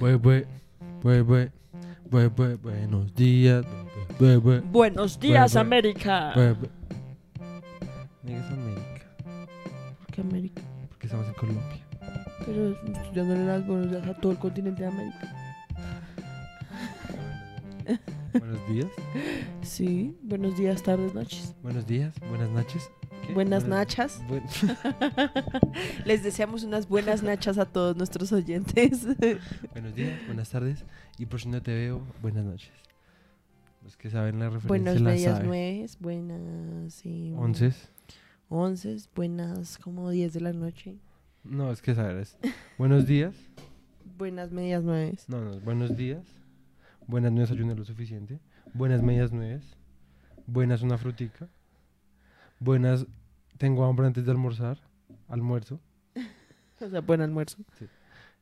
Bue, bue, bue, bue, bue, bue, buenos días. Bue, bue, Buenos días. América. Digas América, ¿Por qué América? porque estamos en Colombia. Pero estoy dándole las buenos días a todo el continente de América. Buenos días, Sí, buenos días, tardes, noches. buenos días, buenas noches. Buenas nachas. buen- Les deseamos unas buenas nachas a todos nuestros oyentes. buenos días, buenas tardes. Y por si no te veo, buenas noches. Los que saben la referencia Buenas la medias saben. nueves, buenas sí, Onces. onces, buenas como 10 de la noche. No, es que sabes. Buenos días. Buenas medias nueves. No, no, buenos días. Buenas no desayuné lo suficiente. Buenas medias nueves. Buenas una frutica. Buenas tengo hambre antes de almorzar. Almuerzo. O sea, buen almuerzo.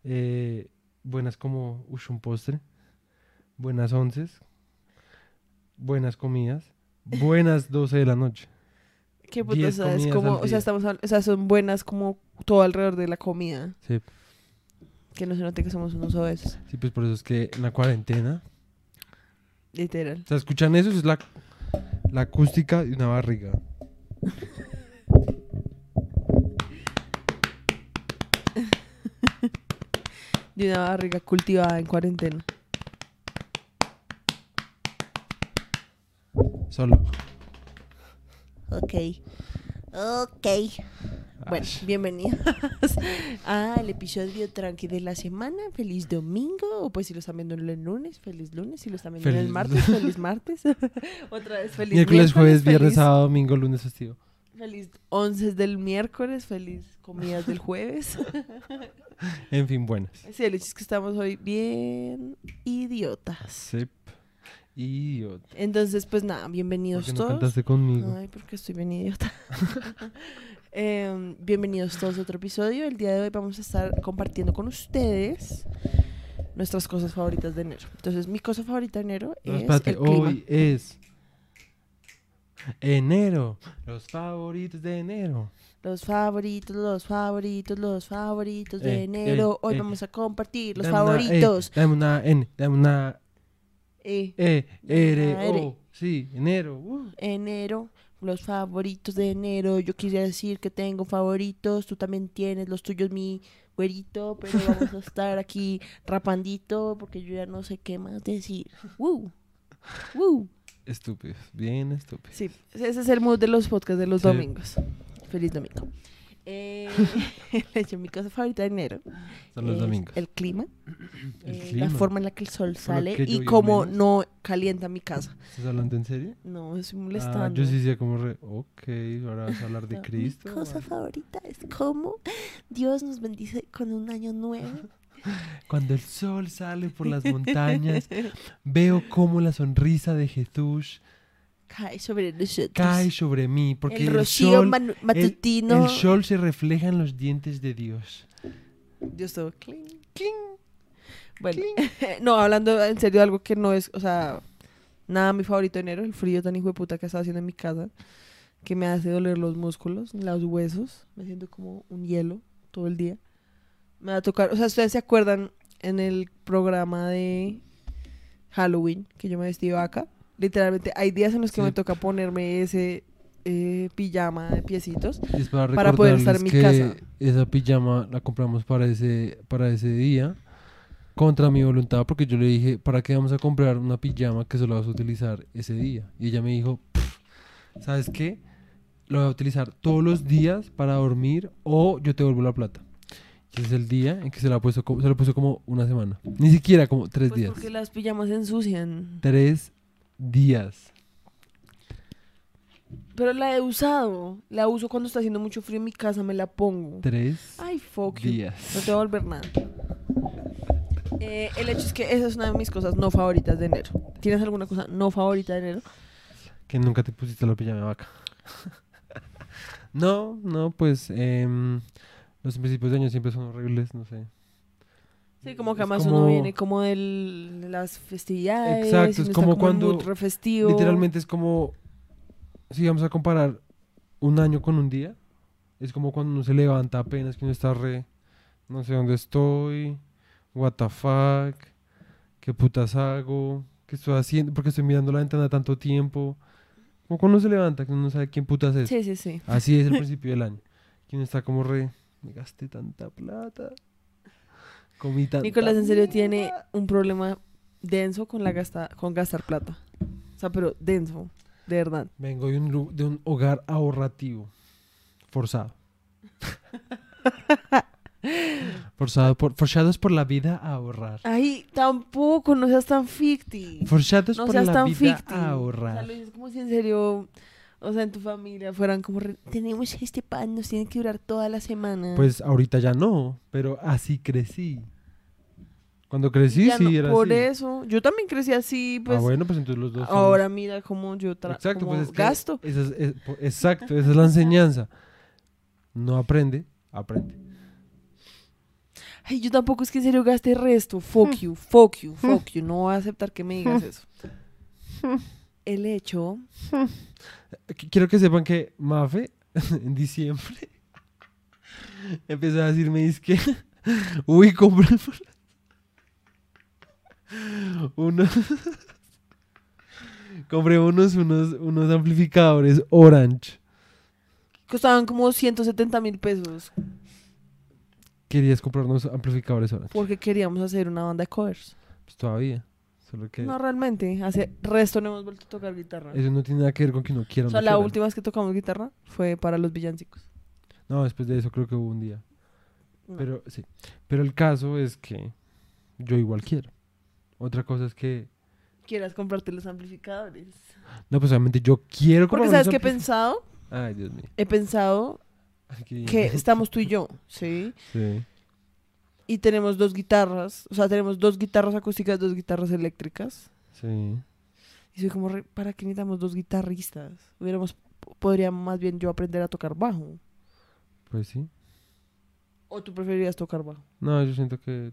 Eh, buenas como ush, un postre. Buenas onces. Buenas comidas. Buenas 12 de la noche. ¿Qué puto, o Diez sea, es como, o sea, estamos, o sea, son buenas como todo alrededor de la comida. Sí. Que no se note que somos unos obesos, Sí, pues por eso es que en la cuarentena. literal. O sea, escuchan eso, es la, la acústica de una barriga. De una barriga cultivada en cuarentena. Solo. Ok. Ok. Bueno, Ash. bienvenidos al episodio tranqui de la semana. Feliz domingo. O pues si lo están viendo el lunes, feliz lunes. Si lo están viendo el Feliz- martes, feliz martes. Otra vez, feliz Miércoles, jueves, viernes, feliz, sábado, domingo, lunes festivo. Feliz 11 del miércoles, feliz comidas del jueves. En fin, buenas. Sí, el hecho es que estamos hoy bien idiotas. Sep. Idiota. Entonces, pues nada, ¿Por bienvenidos qué no todos. cantaste conmigo? Ay, porque estoy bien idiota. Em, bienvenidos todos a otro episodio. El día de hoy vamos a estar compartiendo con ustedes nuestras cosas favoritas de enero. Entonces, mi cosa favorita de enero No, es espérate, el clima. hoy es enero. Los favoritos de enero. Los favoritos, los favoritos, los favoritos de Eh, enero. eh, hoy eh. vamos a compartir los Dame una E, favoritos. dame una N, dame una Eh, E, R. O. Sí, enero. uh. enero, los favoritos de enero. Yo quisiera decir que tengo favoritos, tú también tienes los tuyos, mi güerito, pero vamos a estar aquí rapandito porque yo ya no sé qué más decir. ¡Woo! ¡Woo! Estúpidos, bien estúpidos. Sí, ese es el mood de los podcasts de los Sí. domingos. Feliz domingo. Eh, mi cosa favorita de enero Son los domingos. el clima, El eh, clima. la forma en la que el sol sale y cómo no calienta mi casa. ¿Estás hablando en serio? No, estoy Ah, molestando. yo sí decía como re... Ok, ahora vas a hablar de No, Cristo. Mi cosa ah. favorita es cómo Dios nos bendice con un año nuevo. Cuando el sol sale por las montañas, veo cómo la sonrisa de Jesús Cae sobre nosotros. cae sobre mí, porque el sol, el- sol se refleja en los dientes de Dios. Dios todo. cling, cling. Bueno, no, hablando en serio de algo que no es, o sea, nada mi favorito de enero, el frío tan hijo de puta que está haciendo en mi casa, que me hace doler los músculos, los huesos, me siento como un hielo todo el día. Me va a tocar, o sea, ustedes se acuerdan en el programa de Halloween que yo me vestí vaca. Literalmente, hay días en los que Sí. me toca ponerme ese eh, pijama de piecitos. Es para, Para poder estar en mi que casa. Esa pijama la compramos para ese, para ese día, contra mi voluntad, porque yo le dije, ¿para qué vamos a comprar una pijama que solo vas a utilizar ese día? Y ella me dijo, "Pff, ¿sabes qué? Lo voy a utilizar todos los días para dormir o yo te vuelvo la plata. Y ese es el día en que se la como- se lo puso como una semana. Ni siquiera como tres Pues días. porque las pijamas se ensucian. Tres días. Pero la he usado. La uso cuando está haciendo mucho frío en mi casa, me la pongo. Tres Ay, fuck you. días. No te va a volver nada. Eh, el hecho es que esa es una de mis cosas no favoritas de enero. ¿Tienes alguna cosa no favorita de enero? Que nunca te pusiste la pijama de vaca. no, no, pues em, los principios de año siempre son horribles, no sé. Sí, como que además como- uno viene como del- de las festividades. Exacto, es uno como en cuando. Literalmente es como, si vamos a comparar un año con un día, es como cuando uno se levanta apenas que uno está re, no sé dónde estoy, what the fuck, qué putas hago, qué estoy haciendo, porque estoy mirando la ventana tanto tiempo. Como cuando uno se levanta, que uno no sabe quién putas es. Sí, sí, sí. Así es el principio del año. Quien está como re, me gasté tanta plata. Comí tanta Nicolás en serio tiene mierda". un problema denso con la gasta con gastar plata. O sea, pero denso, de verdad. Vengo de un, de un hogar ahorrativo. Forzado. Forzado por, forzados por la vida a ahorrar. Ay, tampoco, no seas tan ficti. Forzados No por seas la tan vida ficti. a O sea, ahorrar. lo dices como si en serio, o sea, en tu familia fueran como, tenemos este pan, nos tiene que durar toda la semana. Pues ahorita ya no, pero así crecí. Cuando crecí, Ya sí, no, era por así. eso, yo también crecí así, pues ah, bueno, pues entonces los dos. somos- ahora mira cómo yo tra- Exacto, cómo pues es que gasto. esa es- es- po- exacto, esa es la enseñanza. No aprende, aprende. Ay, yo tampoco es que en serio gaste resto. Fuck you, fuck you, fuck you. No voy a aceptar que me digas eso. El hecho. Qu- Quiero que sepan que Mafe, en diciembre, empezó a decirme, es que, uy, compré unos, compré unos, unos, unos amplificadores Orange. Costaban como 170 mil pesos Querías comprar unos amplificadores Orange. porque queríamos hacer una banda de covers. Pues todavía. Solo que No, realmente. Hace resto no hemos vuelto a tocar guitarra. eso no tiene nada que ver con que uno quiera O sea, no la quiera. última vez que tocamos guitarra fue para los villancicos. No, después de eso creo que hubo un día. No. Pero sí. Pero el caso es que yo igual quiero. Otra cosa es que Quieras comprarte los amplificadores. no, pues obviamente yo quiero Porque comprar sabes unos que he pensado, Ay, Dios mío. he pensado que estamos tú y yo, ¿sí? Sí. Y tenemos dos guitarras, o sea, tenemos dos guitarras acústicas, dos guitarras eléctricas. Sí. Y soy como, re, ¿para qué necesitamos dos guitarristas? Hubiéramos, podría más bien yo aprender a tocar bajo. Pues sí. ¿O tú preferirías tocar bajo? No, yo siento que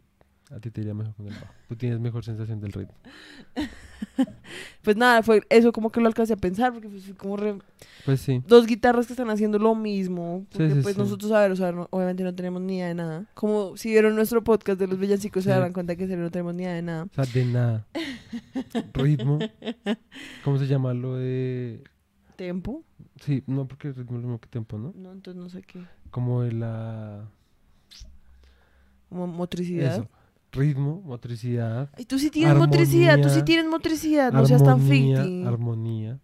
a ti te iría mejor con el bajo. Tú tienes mejor sensación del ritmo. Pues nada, fue eso como que lo alcancé a pensar, porque pues fui como re- Pues sí. dos guitarras que están haciendo lo mismo. Porque sí, pues sí. nosotros, a ver, o sea, no- obviamente no tenemos ni idea de nada. Como si vieron nuestro podcast de los villancicos, se darán cuenta que no tenemos ni idea de nada. O sea, de nada. ritmo. ¿Cómo se llama lo de...? ¿Tempo? Sí, no, porque ritmo es lo mismo que tiempo, ¿no? No, entonces no sé qué. Como de la... Como motricidad. Eso. Ritmo, motricidad, Ay, tú sí tienes motricidad, tú sí Armonía, tienes motricidad, no seas tan armonía, ficti. armonía,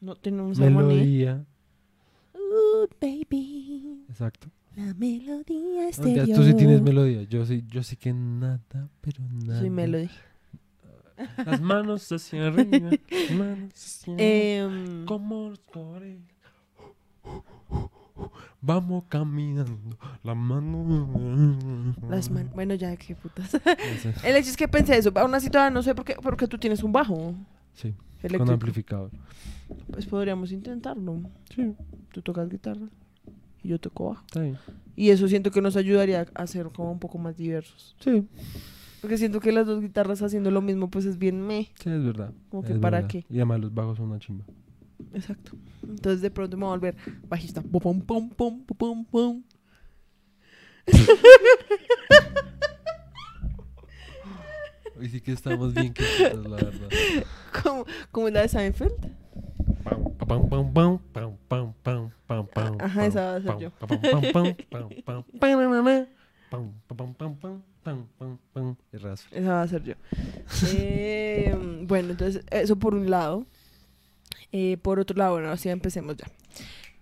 No tenemos armonía. melodía. Uh, baby, Exacto. la melodía No, exterior. ya, tú sí tienes melodía. Yo sí, yo sí que nada, pero nada. Soy melody. Las manos hacia arriba. las manos hacia arriba, Em, Como los. Vamos caminando. La mano. las man- bueno, ya, qué putas. El hecho es que pensé eso. Aún así todavía no sé por qué, porque tú tienes un bajo Sí, con eléctrico. amplificador. Pues podríamos intentarlo. Sí, Tú tocas guitarra y yo toco bajo. está bien. Y eso siento que nos ayudaría a ser como un poco más diversos. Sí, Porque siento que las dos guitarras haciendo lo mismo, pues es bien me. sí, es verdad. Como que es para verdad. qué. Y además los bajos son una chimba. Exacto. Entonces de pronto me va a volver bajista. Pum, pum, pum, pum, pum, Hoy sí que estamos bien que la verdad. Como, como la de Seinfeld. Ajá, esa va a ser yo. Esa va a ser yo. Eh, bueno, entonces, eso por un lado. Eh, por otro lado, bueno, así empecemos ya.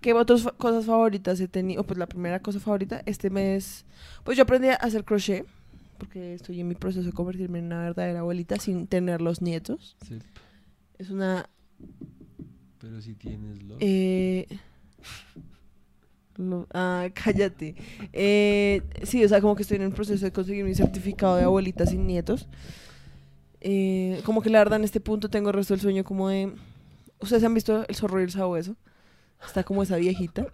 ¿Qué otras fa- cosas favoritas he tenido? Pues la primera cosa favorita, este mes, pues yo aprendí a hacer crochet, porque estoy en mi proceso de convertirme en una verdadera abuelita sin tener los nietos. Sí, Es una... pero si tienes lo... eh, lo- ah, cállate. Eh, sí, o sea, como que estoy en el proceso de conseguir mi certificado de abuelita sin nietos. Eh, como que la verdad en este punto tengo el resto del sueño como de... ¿Ustedes han visto el zorro y el sabueso? Está como esa viejita.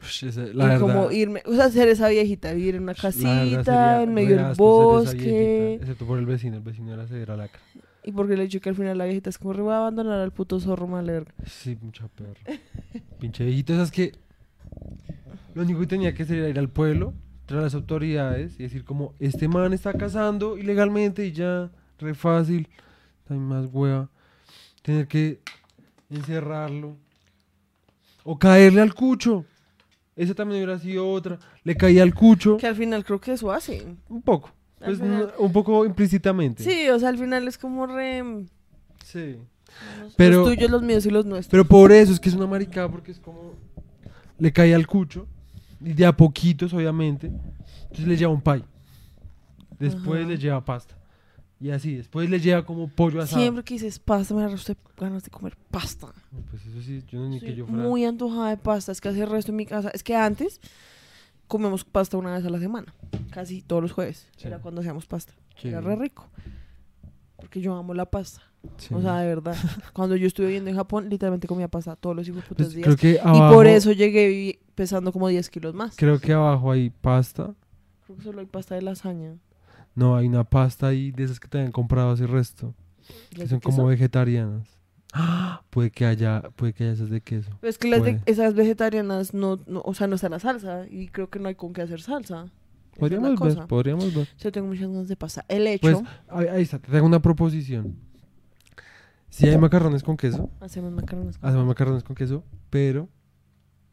Ush, esa- y verdad, como irme, o sea, ser esa viejita, vivir en una casita, en medio del bosque. viejita, Excepto por el vecino, el vecino era severa lacra. Y porque le he dicho que al final la viejita es como, "Re, voy a abandonar al puto zorro mal verga". Sí, mucha perra. Pinche viejito, esas que... Lo único que tenía que hacer era ir al pueblo, a las autoridades y decir como, este man está casando ilegalmente y ya, re fácil, hay más hueva, tener que encerrarlo o caerle al cucho. Esa también hubiera sido otra. Le caía al cucho Que al final creo que eso hacen. un poco, pues, final- un poco implícitamente. Sí, o sea, al final es como re... Sí. Los Pero- tuyos, los míos y los nuestros. Pero por eso es que es una maricada, porque es como. Le cae al cucho. Y de a poquitos, obviamente. Entonces le lleva un pay. Después Ajá. le lleva pasta. Y así, después le lleva como pollo asado. Siempre que dices pasta, me da ganas de comer pasta. No, Pues eso sí, yo no ni que yo fuera. muy antojada de pasta. Es que hace el resto en mi casa. Es que antes comemos pasta una vez a la semana. Casi todos los jueves. Sí. Era cuando hacíamos pasta. Sí. Era re rico. Porque yo amo la pasta. Sí. O sea, de verdad. cuando yo estuve viviendo en Japón, literalmente comía pasta todos los hijos de putas Pues días. creo que y por eso llegué pesando como 10 kilos más. Creo que abajo hay pasta. Creo que solo hay pasta de lasaña. No, hay una pasta ahí de esas que te habían comprado hace resto. ¿Las Que son queso? como vegetarianas. ¡Ah! Puede que haya, puede que haya esas de queso. Pero es que las de- esas vegetarianas no, no, o sea, no está la salsa. Y creo que no hay con qué hacer salsa. Podríamos ver, podríamos ver. Yo tengo muchas ganas de pasta. El hecho, Pues ahí, está, te tengo una proposición. Si hay macarrones con queso, hacemos macarrones. con hacemos macarrones con queso, pero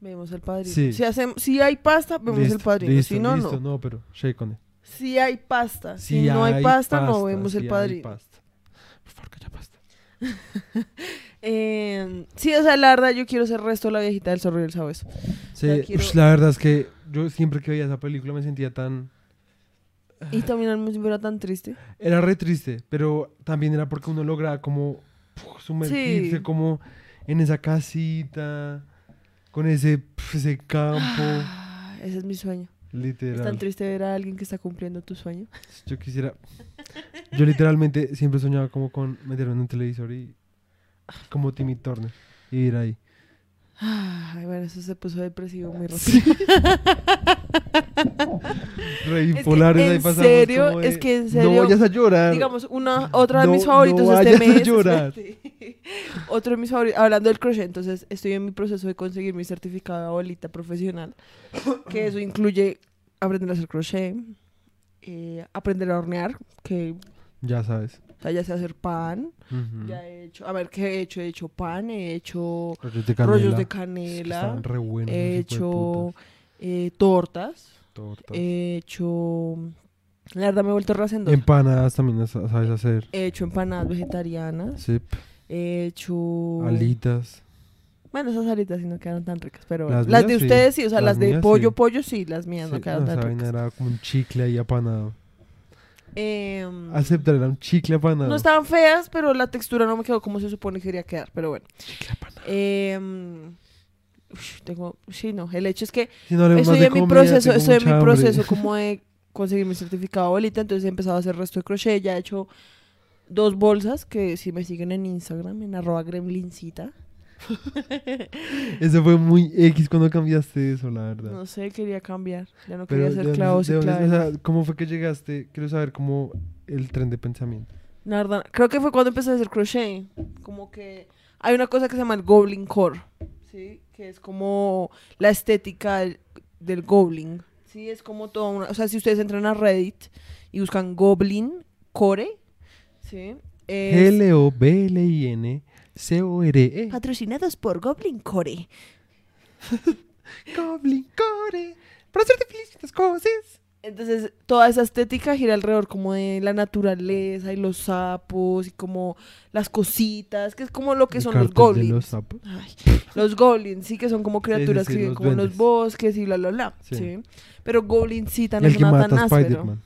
Vemos el padrino. Sí. Si, hacemos, si hay pasta, vemos el padrino. listo, si no, listo, no. pero shake on it. Si hay pasta. Si, Si no hay pasta, no vemos si el hay padrino. pasta. Por favor, que haya pasta. Eh, sí, o sea, la verdad, yo quiero ser resto la viejita del zorro y el sabueso. Sí, quiero- ush, la verdad es que yo siempre que veía esa película me sentía tan... Y también al mismo era tan triste. Era re triste, pero también era porque uno lograba como puf, sumergirse Sí. como en esa casita, con ese, ese campo, Ah, ese es mi sueño. Es tan literal. triste ver a alguien que está cumpliendo tu sueño. Yo quisiera. Yo literalmente siempre soñaba como con meterme en un televisor y. como Timmy Turner. Y ir ahí. Ay, bueno, eso se puso depresivo muy rápido. Re Es que, ahí en pasamos. serio, como de, es que en No serio, vayas a llorar. Digamos, una, otra de No- mis favoritos no este vayas a mes. llorar. Otro de mis favoritos, hablando del crochet, entonces estoy en mi proceso de conseguir mi certificado de abuelita profesional, que eso incluye aprender a hacer crochet, eh, aprender a hornear, que Ya sabes. o sea, ya sé hacer pan, ya he hecho, a ver, ¿qué he hecho? He hecho pan, he hecho Rollos de canela. rollos de Es que canela, estaban re buenos. he hecho. Eh, tortas, Tortas. he hecho, la verdad me he vuelto rehacendora. Empanadas también sabes hacer. He hecho empanadas vegetarianas. Sí. He hecho. Alitas. Bueno, esas alitas sí no quedaron tan ricas, pero Las las, de sí, ustedes sí, o sea, las las, de mías pollo, sí. pollo sí, las mías no quedaron no, esa tan vaina ricas. era como un chicle ahí apanado. Em, Aceptar, era un chicle apanado. no estaban feas, pero la textura no me quedó como se supone que quería quedar, pero bueno. Chicle apanado. Em, tengo, sí, no, el hecho es que Si no mi comida, proceso, mi hambre. proceso como de conseguir mi certificado abuelita, entonces he empezado a hacer resto de crochet, ya he hecho dos bolsas que si me siguen en Instagram, en arroba gremlincita, Eso fue muy X cuando cambiaste eso, la verdad. no sé, quería cambiar, ya no Pero quería ¿de hacer dónde- clavos y dónde- o sea, ¿Cómo fue que llegaste? Quiero saber cómo el tren de pensamiento. La verdad, creo que fue cuando empecé a hacer crochet. Como que hay una cosa que se llama el Goblin Core, ¿sí? Que es como la estética del, del Goblin. Sí, es como toda una... O sea, si ustedes entran a Reddit y buscan Goblin Core, ¿sí? Es- G-L-O-B-L-I-N C-O-R-E. Patrocinados por Goblin Core. Goblin Core. Para hacerte feliz estas cosas. Entonces, toda esa estética gira alrededor como de la naturaleza y los sapos y como las cositas, que es como lo que son los goblins. los sapos. Ay, los goblins, sí, que son como criaturas sí, que viven como en los bosques y bla, bla, bla. Sí. Pero goblincita no mata tan áspero.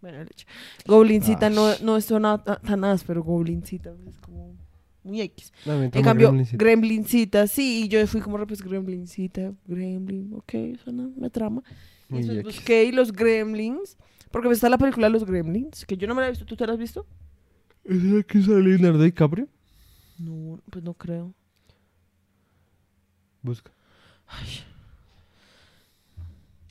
Bueno, el hecho. Goblincita no, no ta- tan áspero, goblincita es como muy X. En cambio, Gremlincita. gremlincita, sí, y yo fui como, pues, gremlincita, gremlin, ok, suena, me trama. Y X. busqué y los gremlins, porque está la película Los Gremlins, que yo no me la he visto, ¿tú te la has visto? ¿Es la que sale Leonardo DiCaprio? No, pues no creo. Busca.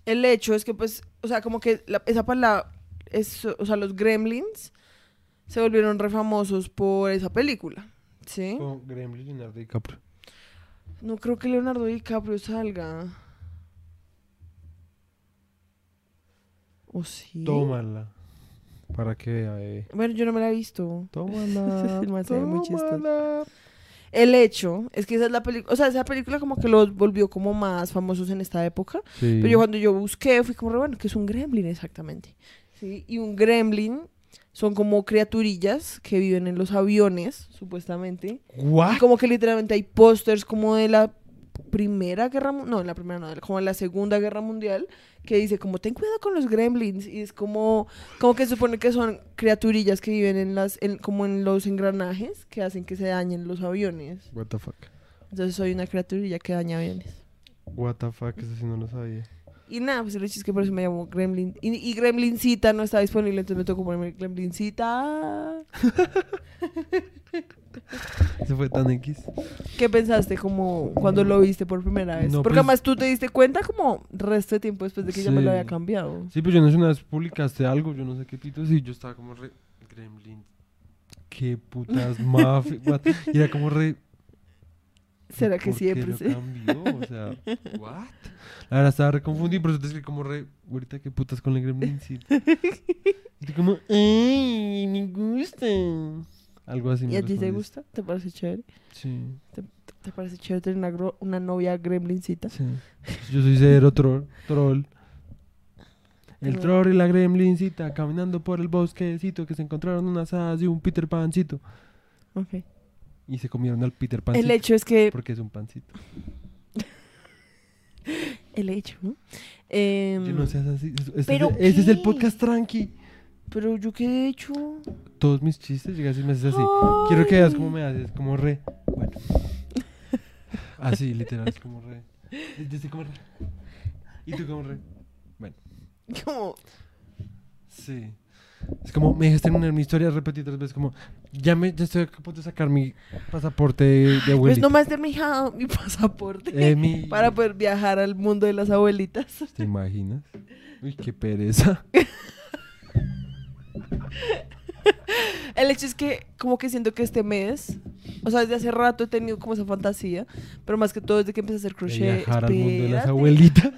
El hecho es que, pues, o sea, como que la- esa palabra, es, o sea, los gremlins se volvieron re famosos por esa película, ¿sí? Con Gremlin Leonardo DiCaprio. No creo que Leonardo DiCaprio salga. ¿O sí? Tómala. Para que vea, eh. Bueno, yo no me la he visto. Tómala. Ve muy chistoso. tómala. El hecho es que esa es la película, o sea, esa película como que los volvió como más famosos en esta época. Sí. Pero yo cuando yo busqué fui como, bueno, que es un gremlin exactamente. ¿Sí? Y un gremlin son como criaturillas que viven en los aviones, supuestamente. ¿What? Y como que literalmente hay pósters como de la primera guerra mundial, no, en la primera no, como en la segunda guerra mundial, que dice como ten cuidado con los gremlins y es como como que se supone que son criaturillas que viven en las en- como en los engranajes que hacen que se dañen los aviones. What the fuck. Entonces soy una criaturilla que daña aviones. What the fuck, eso sí no lo sabía. Y nada, pues el hecho es que por eso me llamo Gremlin. Y, y Gremlincita no está disponible, entonces me tocó ponerme Gremlincita. Eso fue tan X. ¿Qué pensaste como cuando lo viste por primera vez? No, Porque pues- además tú te diste cuenta como resto de tiempo después de que ya me Sí. lo había cambiado. Sí, pero yo no sé, una vez publicaste algo, yo no sé qué pitos, y yo estaba como re. Gremlin. Qué putas mafia. Y era como re. ¿Será que ¿por siempre lo cambió? O sea, ¿what? La verdad estaba re confundido, pero te escribí como re. Ahorita qué putas con el Gremlin. Sí. Y como. ¡Ay! Me gusta. Algo así. ¿Y a ti te gusta? ¿Te parece chévere? Sí. ¿Te parece chévere tener una, una novia Gremlincita? Sí. Yo soy cero troll. troll. El Troll. troll y la gremlincita caminando por el bosquecito que se encontraron unas hadas y un Peter Pancito. Ok. Y se comieron al Peter Pancito. El hecho es que... Porque es un pancito. El hecho, ¿no? Em, Yo no seas así. es- Este, ¿pero es, ese es el podcast tranqui. Pero yo qué he hecho... Todos mis chistes llegas y me haces así. Quiero que veas cómo me haces. Como re. Bueno. Así, literal. Es como re. Yo estoy como re. Y tú como re. Como... Sí. Es como, me dejaste en una historia, repetí tres veces, como, ya, me, ya estoy a punto de sacar mi pasaporte de, de Pues abuelita. no me has terminado mi pasaporte Eh, mi- para poder viajar al mundo de las abuelitas. ¿Te imaginas? Uy, qué pereza. El hecho es que como que siento que este mes, o sea, desde hace rato he tenido como esa fantasía, pero más que todo desde que empecé a hacer De crochet. viajar al mundo de las abuelitas.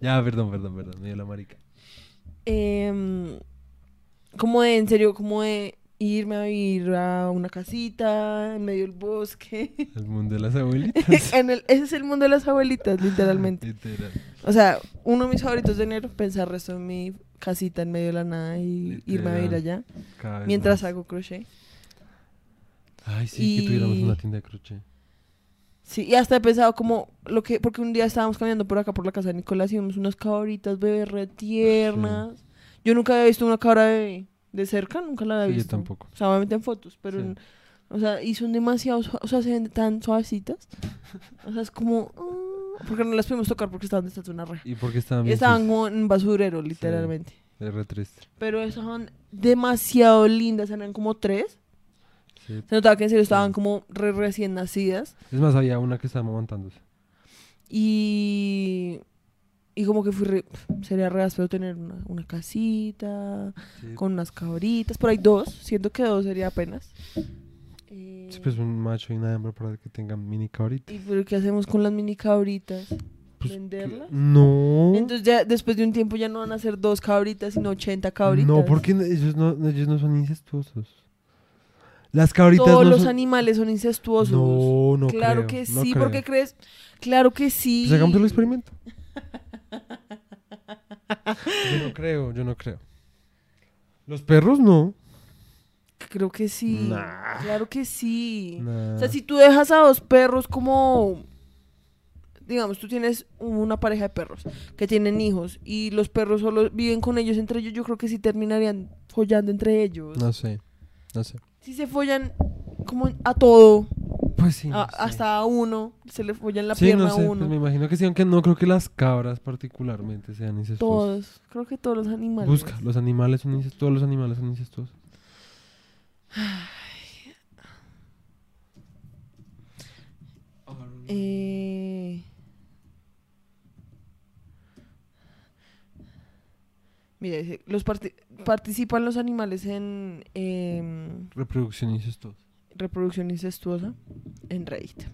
ya, perdón, perdón, perdón, me dio la marica. Em, como de, en serio, como de irme a vivir a una casita en medio del bosque. El mundo de las abuelitas. En el- ese es el mundo de las abuelitas, literalmente. Literal. O sea, uno de mis favoritos de enero, pensar resto en mi casita en medio de la nada y irme a vivir allá mientras más. hago crochet. Ay, sí, que tuviéramos y- una tienda de crochet. Sí, y hasta he pensado como lo que, porque un día estábamos caminando por acá por la casa de Nicolás y vimos unas cabritas bebés re tiernas. Yo nunca había visto una cabra bebé de cerca, nunca la había Sí, yo visto. tampoco. O sea, obviamente en fotos, pero, Sí. en- o sea, y son demasiado, o sea, se ven tan suavecitas. O sea, es como, ah, porque no las pudimos tocar porque estaban de estatura re. ¿Y por qué estaban Y estaban como en basurero, literalmente. Es re triste. Pero estaban demasiado lindas, eran como tres. Sí. Se notaba que en serio estaban Sí. como re recién nacidas. Es más, había una que estaba amamantándose. Y, y como que fui re, sería re áspero tener una, una casita Sí. con unas cabritas. Por ahí dos, siento que dos sería apenas. Eh, Sí, pues un macho y una hembra para que tengan mini cabrita. ¿Y pero qué hacemos con las mini cabritas? Pues, ¿Venderlas? No. Entonces ya después de un tiempo ya no van a ser dos cabritas, sino 80 cabritas. No, porque ellos no, ellos no son incestuosos. Las cabritas Todos no los son... animales son incestuosos. No, no claro creo, que no sí, creo. ¿por qué crees? Claro que sí. Pues hagamos el experimento. yo no creo, yo no creo. Los perros no. Creo que sí. Nah. Claro que sí. Nah. O sea, si tú dejas a dos perros como... Digamos, tú tienes una pareja de perros que tienen hijos y los perros solo viven con ellos entre ellos, yo creo que sí terminarían follando entre ellos. No sé, no sé. Si se follan como a todo, Pues sí. a- no sé. hasta a uno, se le follan la sí, pierna no sé, a pues uno. me imagino que sí, aunque no creo que las cabras particularmente sean incestuosas. Todos, creo que todos los animales. Busca, los animales son incestuosos, todos los animales son incestuosos. Eh... Mira, los parti- participan los animales en em, Reproducción incestuosa. Reproducción incestuosa en Reddit.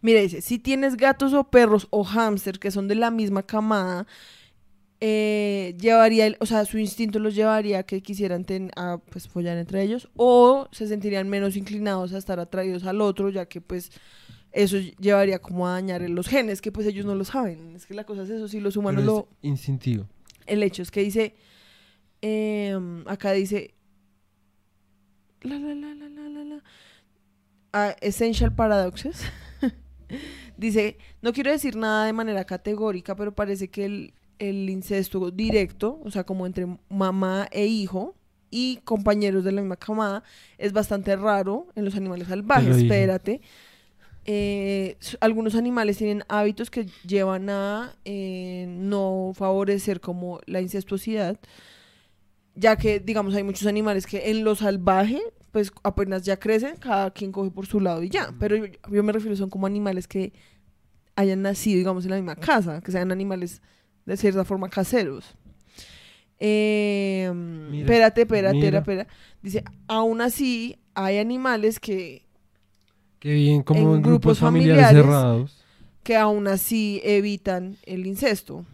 Mira, dice, si tienes gatos o perros o hámster que son de la misma camada eh, llevaría, el- o sea, su instinto los llevaría a que quisieran ten- a pues follar entre ellos o se sentirían menos inclinados a estar atraídos al otro, ya que pues eso llevaría como a dañar los genes, que pues ellos no lo saben. Es que la cosa es eso, si los humanos Pero lo... es instintivo. El hecho es que dice, em, acá dice, la, la, la, la, la, la, la, ah, Essential Paradoxes. dice, no quiero decir nada de manera categórica, pero parece que el, el incesto directo, o sea, como entre mamá e hijo y compañeros de la misma camada, es bastante raro en los animales salvajes. Espérate. Eh, algunos animales tienen hábitos que llevan a eh, no favorecer como la incestuosidad, ya que, digamos, hay muchos animales que en lo salvaje, pues apenas ya crecen, cada quien coge por su lado y ya. Pero yo, yo me refiero, son como animales que hayan nacido, digamos, en la misma casa, que sean animales de cierta forma caseros. Eh, Mira, espérate, espérate, mira. espérate. Dice, aún así, hay animales que Que bien como En en, grupos, grupos familiares, familiares. cerrados. que aún así evitan el incesto.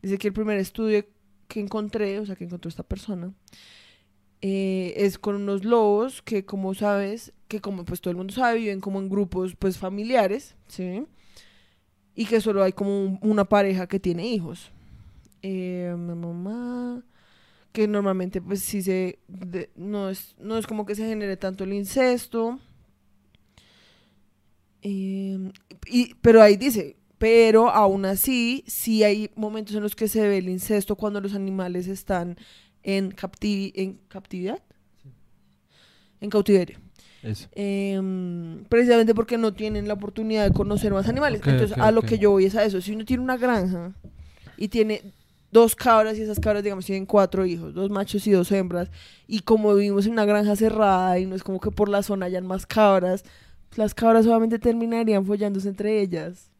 Dice que el primer estudio que encontré, o sea, que encontró esta persona, eh, es con unos lobos que, como sabes, que como pues todo el mundo sabe, viven como en grupos pues familiares, ¿sí? Y que solo hay como un- una pareja que tiene hijos. Eh, mi mamá, que normalmente pues sí se, de- no, es, no es como que se genere tanto el incesto. Eh, y, pero ahí dice, pero aún así, sí hay momentos en los que se ve el incesto cuando los animales están en, captivi- en captividad. En cautiverio. Eso. Em, precisamente porque no tienen la oportunidad de conocer más animales. Entonces, a lo que yo voy es a eso. Si uno tiene una granja y tiene dos cabras y esas cabras, digamos, tienen cuatro hijos, dos machos y dos hembras, y como vivimos en una granja cerrada y no es como que por la zona hayan más cabras, las cabras solamente terminarían follándose entre ellas.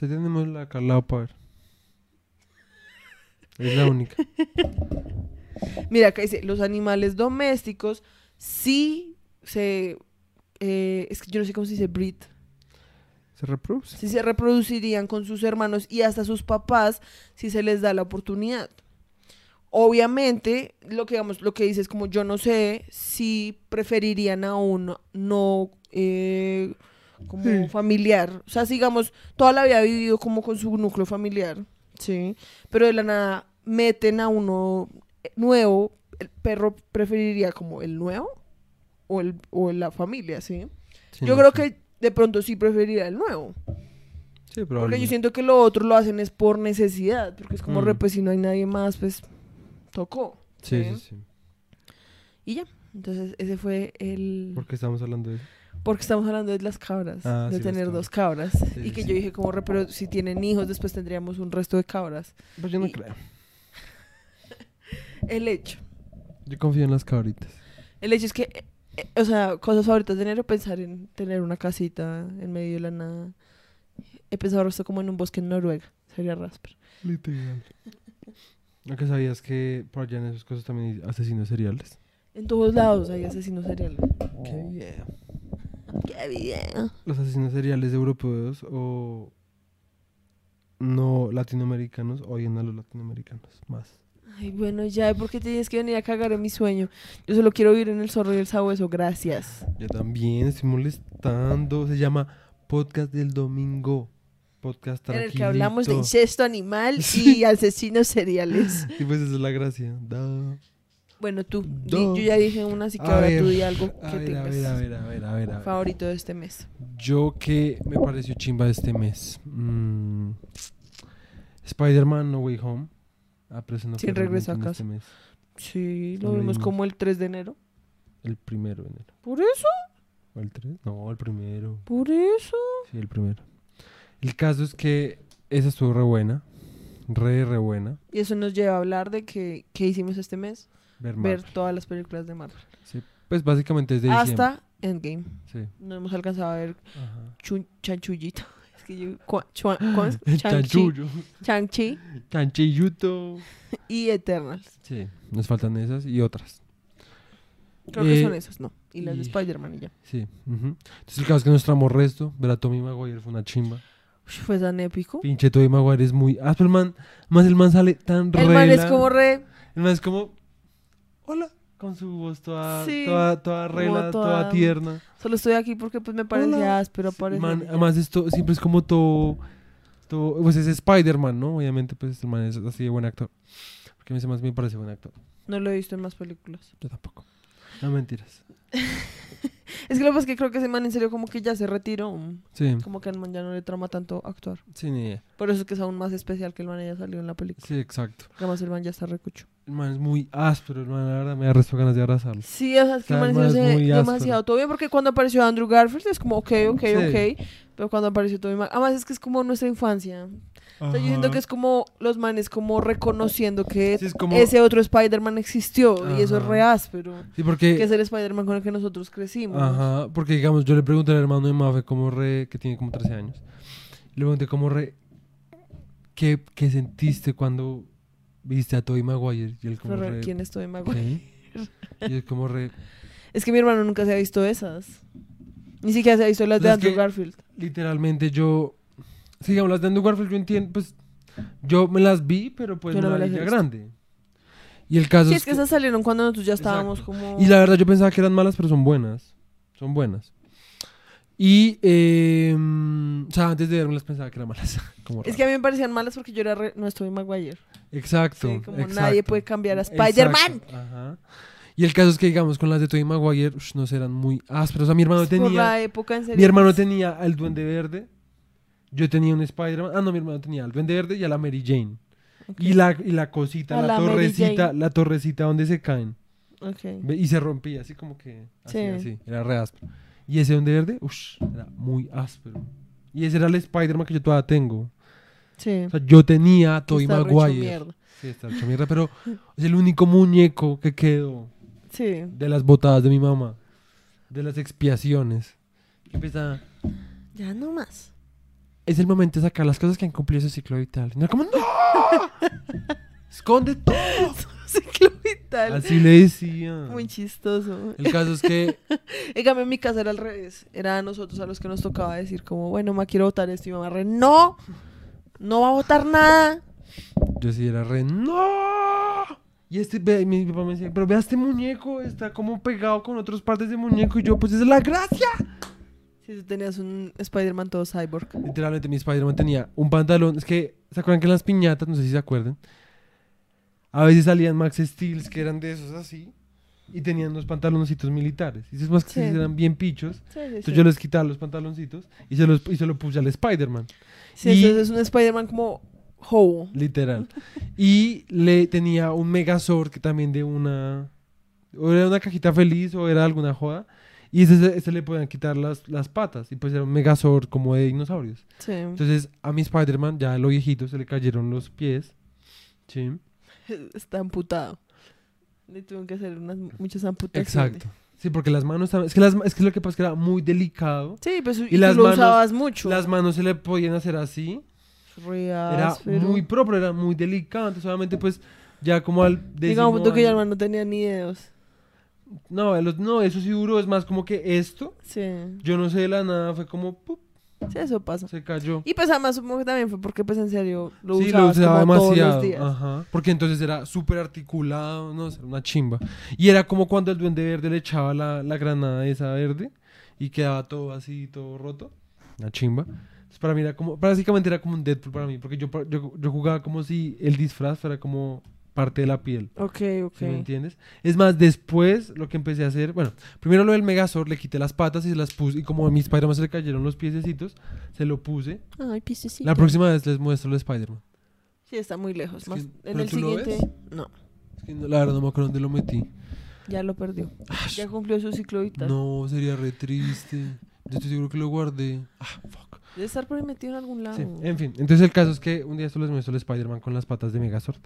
Ahí tenemos la Carla para ver. Es la única. Mira, acá dice, los animales domésticos sí se... eh, es que yo no sé cómo se dice breed. ¿Se reproduce? si se reproducirían con sus hermanos y hasta sus papás si se les da la oportunidad. Obviamente, lo que digamos, lo que dice es como yo no sé si preferirían a un no eh, como Sí. familiar. O sea, digamos, toda la vida ha vivido como con su núcleo familiar, ¿sí? Pero de la nada meten a uno nuevo, el perro preferiría como el nuevo o, el, o la familia, ¿sí? Sí, yo no creo sé. que de pronto sí preferiría el nuevo. Sí, Porque yo siento que lo otro lo hacen es por necesidad. Porque es como, Mm. re, pues si no hay nadie más, pues tocó. Sí, ¿sí? sí, sí. Y ya. Entonces ese fue el... ¿Por qué estamos hablando de eso? Porque estamos hablando de las cabras. Ah, de sí, tener dos cabras. Sí, y que sí. yo dije como, pero si tienen hijos, después tendríamos un resto de cabras. Pues yo no Y- creo. El hecho. Yo confío en las cabritas. El hecho es que, eh, eh, o sea, cosas favoritas de enero, pensar en tener una casita en medio de la nada. He pensado esto como en un bosque en Noruega. Sería Rasper. Literal. ¿No que sabías que por allá en esas cosas también hay asesinos seriales? En todos lados hay asesinos seriales. Qué bien. ¡Qué bien! Los asesinos seriales europeos o no latinoamericanos odian a los latinoamericanos más. Ay, bueno, ya, ¿por qué tienes que venir a cagar en mi sueño? Yo solo quiero vivir en el zorro y el sabueso, gracias. Yo también estoy molestando. Se llama Podcast del Domingo. Podcast En tranquilito. el que hablamos de incesto animal y asesinos seriales. Y pues esa es la gracia. Da. Bueno, tú, yo ya dije una, así que A ahora ver, tú di algo A que a ver, a ver, a ver, a ver, a favorito de este mes. Yo que me pareció chimba de este mes. Mm, Spider-Man No Way Home. Ah, pero ese no Sí, fue regreso a en casa. Este mes. Sí, Lo lo vimos vimos. como el 3 de enero. El primero de enero. ¿Por eso? ¿O el 3? No, el primero. ¿Por eso? Sí, el primero. El caso es que esa estuvo re buena. Re, re buena. Y eso nos lleva a hablar de que, ¿qué hicimos este mes? Ver, todas las películas de Marvel. Sí, Pues básicamente es de. Hasta Endgame. Sí. No hemos alcanzado a ver. Chun- Chanchullito. Es que yo... Chanchullo. Shang-Chi Chanchilluto. y Eternals. Sí, nos faltan esas y otras. Creo que Eh, son esas, ¿no? Y las de Spider-Man y ya. Sí. Entonces el caso es que nos tramó resto. Ver a Tommy Maguire fue una chimba. Fue tan épico. Pinche Tobey Maguire es muy áspero, el man. Más el man sale tan El man es como re. El man es como. Hola. Con su voz toda, Sí, toda, toda rela, toda, toda- tierna. Solo estoy aquí porque pues me parecía Hola. áspero man, ya. además esto siempre es como todo, todo pues es Spider-Man, ¿no? Obviamente pues el man es así de buen actor. Porque a mí man me parece buen actor. No lo he visto en más películas. Yo tampoco. No mentiras. Es que lo que pasa es que creo que ese man en serio como que ya se retiró. Sí, Como que al man ya no le trama tanto actuar. sí, ni idea. Por eso es que es aún más especial que el man haya salido en la película. Sí, exacto. Además el man ya está recucho. El man es muy áspero, el man, la verdad me da resto ganas de abrazarlo. Sí, o sea, es que el man muy áspero. demasiado todo bien porque cuando apareció Andrew Garfield es como ok, ok, Sí. ok. Pero cuando apareció Tobey Maguire... Además es que es como nuestra infancia. O sea, yo siento que es como los manes como reconociendo que Sí, es como- ese otro Spider-Man existió y eso es Ajá. re áspero. Sí, porque... Que es el Spider-Man con el que nosotros crecimos. Ajá, porque digamos, yo le pregunté al hermano de Mafe como re, que tiene como 13 años, le pregunté como re, ¿qué, qué sentiste cuando viste a Tobey Maguire? Y él como Pero, re, ¿Quién es Tobey Maguire? ¿qué? Y él como re, Es que mi hermano nunca se ha visto esas. Ni siquiera se ha visto las de Es Andrew que- Garfield. literalmente yo, sí, digamos, las de Andrew Garfield yo entiendo, pues, yo me las vi, pero pues Yo no me las las vi grande. Y el caso Sí, es es que esas salieron cuando nosotros ya estábamos Exacto. como... Y la verdad yo pensaba que eran malas, pero son buenas. Son buenas. Y, eh, o sea, antes de verlas pensaba que eran malas. como Es que a mí me parecían malas porque yo era re... no estoy Maguire. Exacto. Sí, como exacto. nadie puede cambiar a Spider-Man. Ajá. Y el caso es que, digamos, con las de Tobey Maguire, ush, no sé, eran muy ásperos. O sea, mi hermano Por tenía... la época, en serio. Mi hermano pues, tenía al Duende Verde. Yo tenía un Spider-Man. Ah, no, mi hermano tenía al Duende Verde y a la Mary Jane. Y la, y la cosita, la, torrecita, la torrecita donde se caen. ok. Ve, Y se rompía, así como que. Así, Sí. así. Era re áspero. Y ese Duende Verde, uff, era muy áspero. Y ese era el Spider-Man que yo todavía tengo. Sí. O sea, yo tenía a hecho Maguire. mierda. Sí, está hecho mierda, pero es el único muñeco que quedó Sí. de las botadas de mi mamá. De las expiaciones. Empieza. Ya no más. Es el momento de sacar las cosas que han cumplido su ciclo vital. No como, ¡No! ¡Esconde todo! Ciclo vital. Así le decía. Muy chistoso. El caso es que. En cambio, en mi casa era al revés. Era a nosotros a los que nos tocaba decir como, bueno, ma, quiero votar esto. Y mamá re, no, no va a votar nada. Yo sí era re. ¡No! Y este, ve- mi papá me decía, pero vea este muñeco, está como pegado con otras partes de muñeco. Y yo, pues esa es la gracia. Si tú tenías un Spider-Man todo cyborg. Literalmente mi Spider-Man tenía un pantalón. Es que, ¿se acuerdan que en las piñatas, no sé si se acuerdan? A veces salían Max Steels que eran de esos así. Y tenían unos pantaloncitos militares. Y esos Max Sí. Steels eran bien pichos. Sí, sí, Entonces sí. yo les quitaba los pantaloncitos y se los y se lo puse al Spider-Man. Sí, y- entonces es un Spider-Man como Hobo. Literal. Y le tenía un Megazord que también de una. O era una cajita feliz o era alguna joda. Y ese, ese le podían quitar las, las patas. Y pues era un Megazord como de dinosaurios. Sí. Entonces a mi Spider-Man, ya a lo viejito, se le cayeron los pies. Sí. Está amputado. Le tuvieron que hacer unas muchas amputaciones. Exacto. Sí, porque las manos también. Es que, las, es que lo que pasa es que era muy delicado. Sí, pues y, Y las tú lo manos- usabas mucho. Las manos se le podían hacer así. Re Era muy propio, era muy delicado. Entonces, obviamente, pues ya como al. Digamos décimo punto que ya el man no tenía ni dedos. No, otro- no, eso sí duró, es más como que esto, Sí. yo no sé de la nada, fue como, ¡pup! Sí, eso pasa. se cayó. Y pues además supongo que también fue porque pues en serio lo sí, lo usabas usaba como todos demasiado, los días. ajá, porque entonces era súper articulado, no, era una chimba. Y era como cuando el duende verde le echaba la, la granada esa verde y quedaba todo así, todo roto, una chimba. Entonces para mí era como, básicamente era como un Deadpool para mí, porque yo, yo, yo jugaba como si el disfraz fuera como parte de la piel. Ok, ok. ¿Sí me entiendes? Es más, después lo que empecé a hacer, bueno, primero lo del Megazord, le quité las patas y se las puse, y como a mi Spider-Man se le cayeron los piececitos, se lo puse. Ay, piececito. La próxima vez les muestro el Spider-Man. Sí, está muy lejos. Es Más que- en ¿pero el tú lo siguiente, ves? no, Es que no- la verdad no me acuerdo dónde lo metí. ya lo perdió. Ya cumplió su ciclo vital. No, sería re triste. Yo estoy seguro que lo guardé. Ah, fuck. Debe estar por ahí metido en algún lado. Sí, en fin. Entonces el caso es que un día esto les muestro el Spider-Man con las patas de Megazord.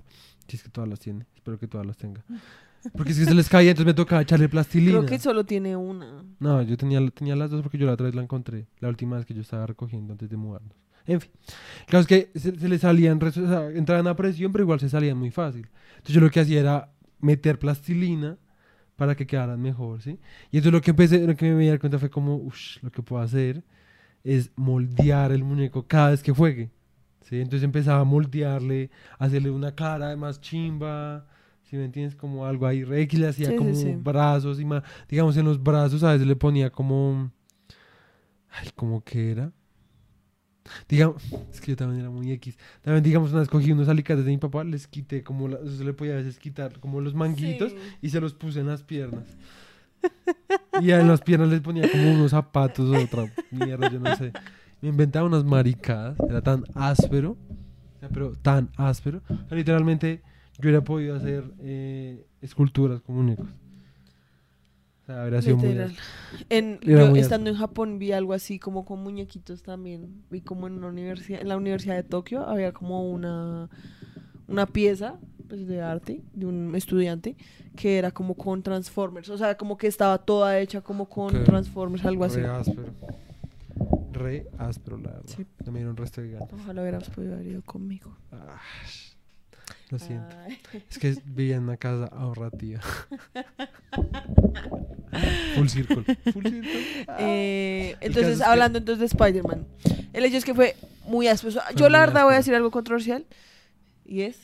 Si es que todas las tiene. Espero que todas las tenga. Porque es que se les caía, entonces me tocaba echarle plastilina. Creo que solo tiene una. No, yo tenía, tenía las dos porque yo la otra vez la encontré. La última vez que yo estaba recogiendo antes de mudarnos. En fin. Claro, es que se, se le salían, o sea, entraban a presión, pero igual se salían muy fácil. Entonces yo lo que hacía era meter plastilina para que quedaran mejor, ¿sí? Y entonces lo que empecé, lo que me di cuenta fue como, uff, lo que puedo hacer es moldear el muñeco cada vez que juegue. ¿sí? Entonces empezaba a moldearle, hacerle una cara más chimba, si me entiendes, como algo ahí re X, le hacía Sí, como sí. brazos y más, digamos en los brazos a veces le ponía como, ay, ¿cómo que era? Digamos, es que yo también era muy X. También, digamos, una vez cogí unos alicates de mi papá, les quité como, la- eso se le podía a veces quitar como los manguitos Sí. y se los puse en las piernas. Y en las piernas les ponía como unos zapatos o otra mierda, yo no sé. Me inventaba unas maricadas, era tan áspero, pero tan áspero, literalmente yo hubiera podido hacer eh, esculturas con muñecos. O sea, sido muy. En, yo muy estando en Japón vi algo así como con muñequitos también. Vi como en una universidad, en la Universidad de Tokio había como una, una pieza pues, de arte de un estudiante que era como con Transformers. O sea, como que estaba toda hecha como con. Transformers, algo así. Re áspero. Re áspero, la verdad. Sí. Me dieron resto de ganas. Ojalá hubieras podido haber ido conmigo. Ah, lo siento. Ay. Es que vivía en una casa ahorrativa. Full circle. Full circle. Eh, entonces, que- hablando entonces de Spider-Man. El hecho es que fue muy. Fue Yo la verdad voy a decir algo controversial. Y es,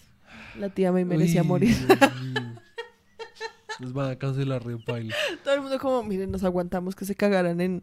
la tía me merecía Uy, morir. Nos van a cancelar re paila. Todo el mundo como, miren, nos aguantamos que se cagaran en,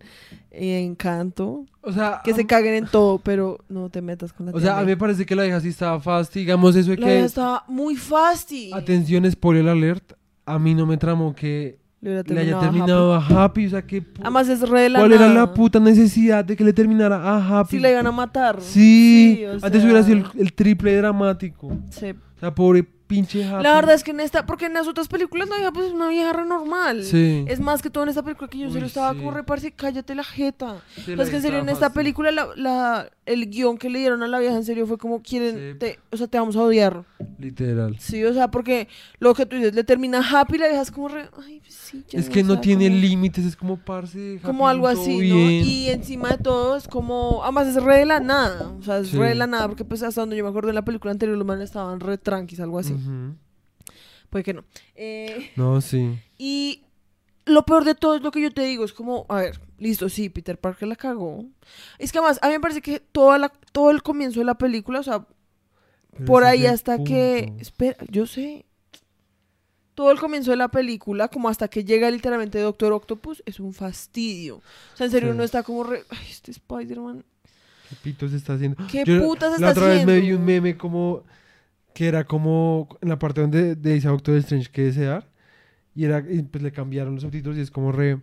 en canto, O sea, que se caguen en todo, pero no te metas con la o tía sea, a mí me parece que la vieja sí estaba fast. Digamos eso de La vieja que. estaba muy fasti. Atención, spoiler alert. A mí no me tramó que Le le haya terminado terminado a Happy. O sea, que. Además es re de la ¿Cuál era la puta necesidad de que le terminara a Happy? Si la iban a matar. Sí, Sí, o antes hubiera sido el, el triple dramático. Sí. O sea, pobre pinche Happy. La verdad es que en esta, porque en las otras películas la vieja pues es una vieja re normal. Sí. Es más que todo en esta película que yo Uy, solo estaba sí. como reparse, cállate la jeta. Sí, O la sea, es que en serio en esta película la, la- el guion que le dieron a la vieja en serio fue como quieren, Sí. te- o sea, te vamos a odiar. Literal. Sí, o sea, porque lo que tú dices, le termina happy, la vieja es como re, ay, pues sí, ya Es que o no tiene como- límites, es como parce. Como Happy, algo así, ¿no? Y encima de todo es como, además es re de la nada, o sea, es Sí. re de la nada, porque pues hasta donde yo me acuerdo en la película anterior los manes estaban re tranquis, algo así. Ujú. Puede que no. Eh, No, sí. y lo peor de todo es lo que yo te digo, es como, a ver, listo, sí, Peter Parker la cagó. Es que además, a mí me parece que toda la, todo el comienzo de la película, o sea, Pero por ahí hasta que, espera, yo sé. Todo el comienzo de la película, como hasta que llega literalmente Doctor Octopus, es un fastidio. O sea, en serio, Sí. uno está como re... Ay, este Spider-Man. ¿Qué pito se está haciendo? ¿Qué Yo putas La está otra vez me vi haciendo? un meme como. Que era como. En la parte donde de dice Doctor Strange que desear. Y era. Y pues le cambiaron los subtítulos y es como re.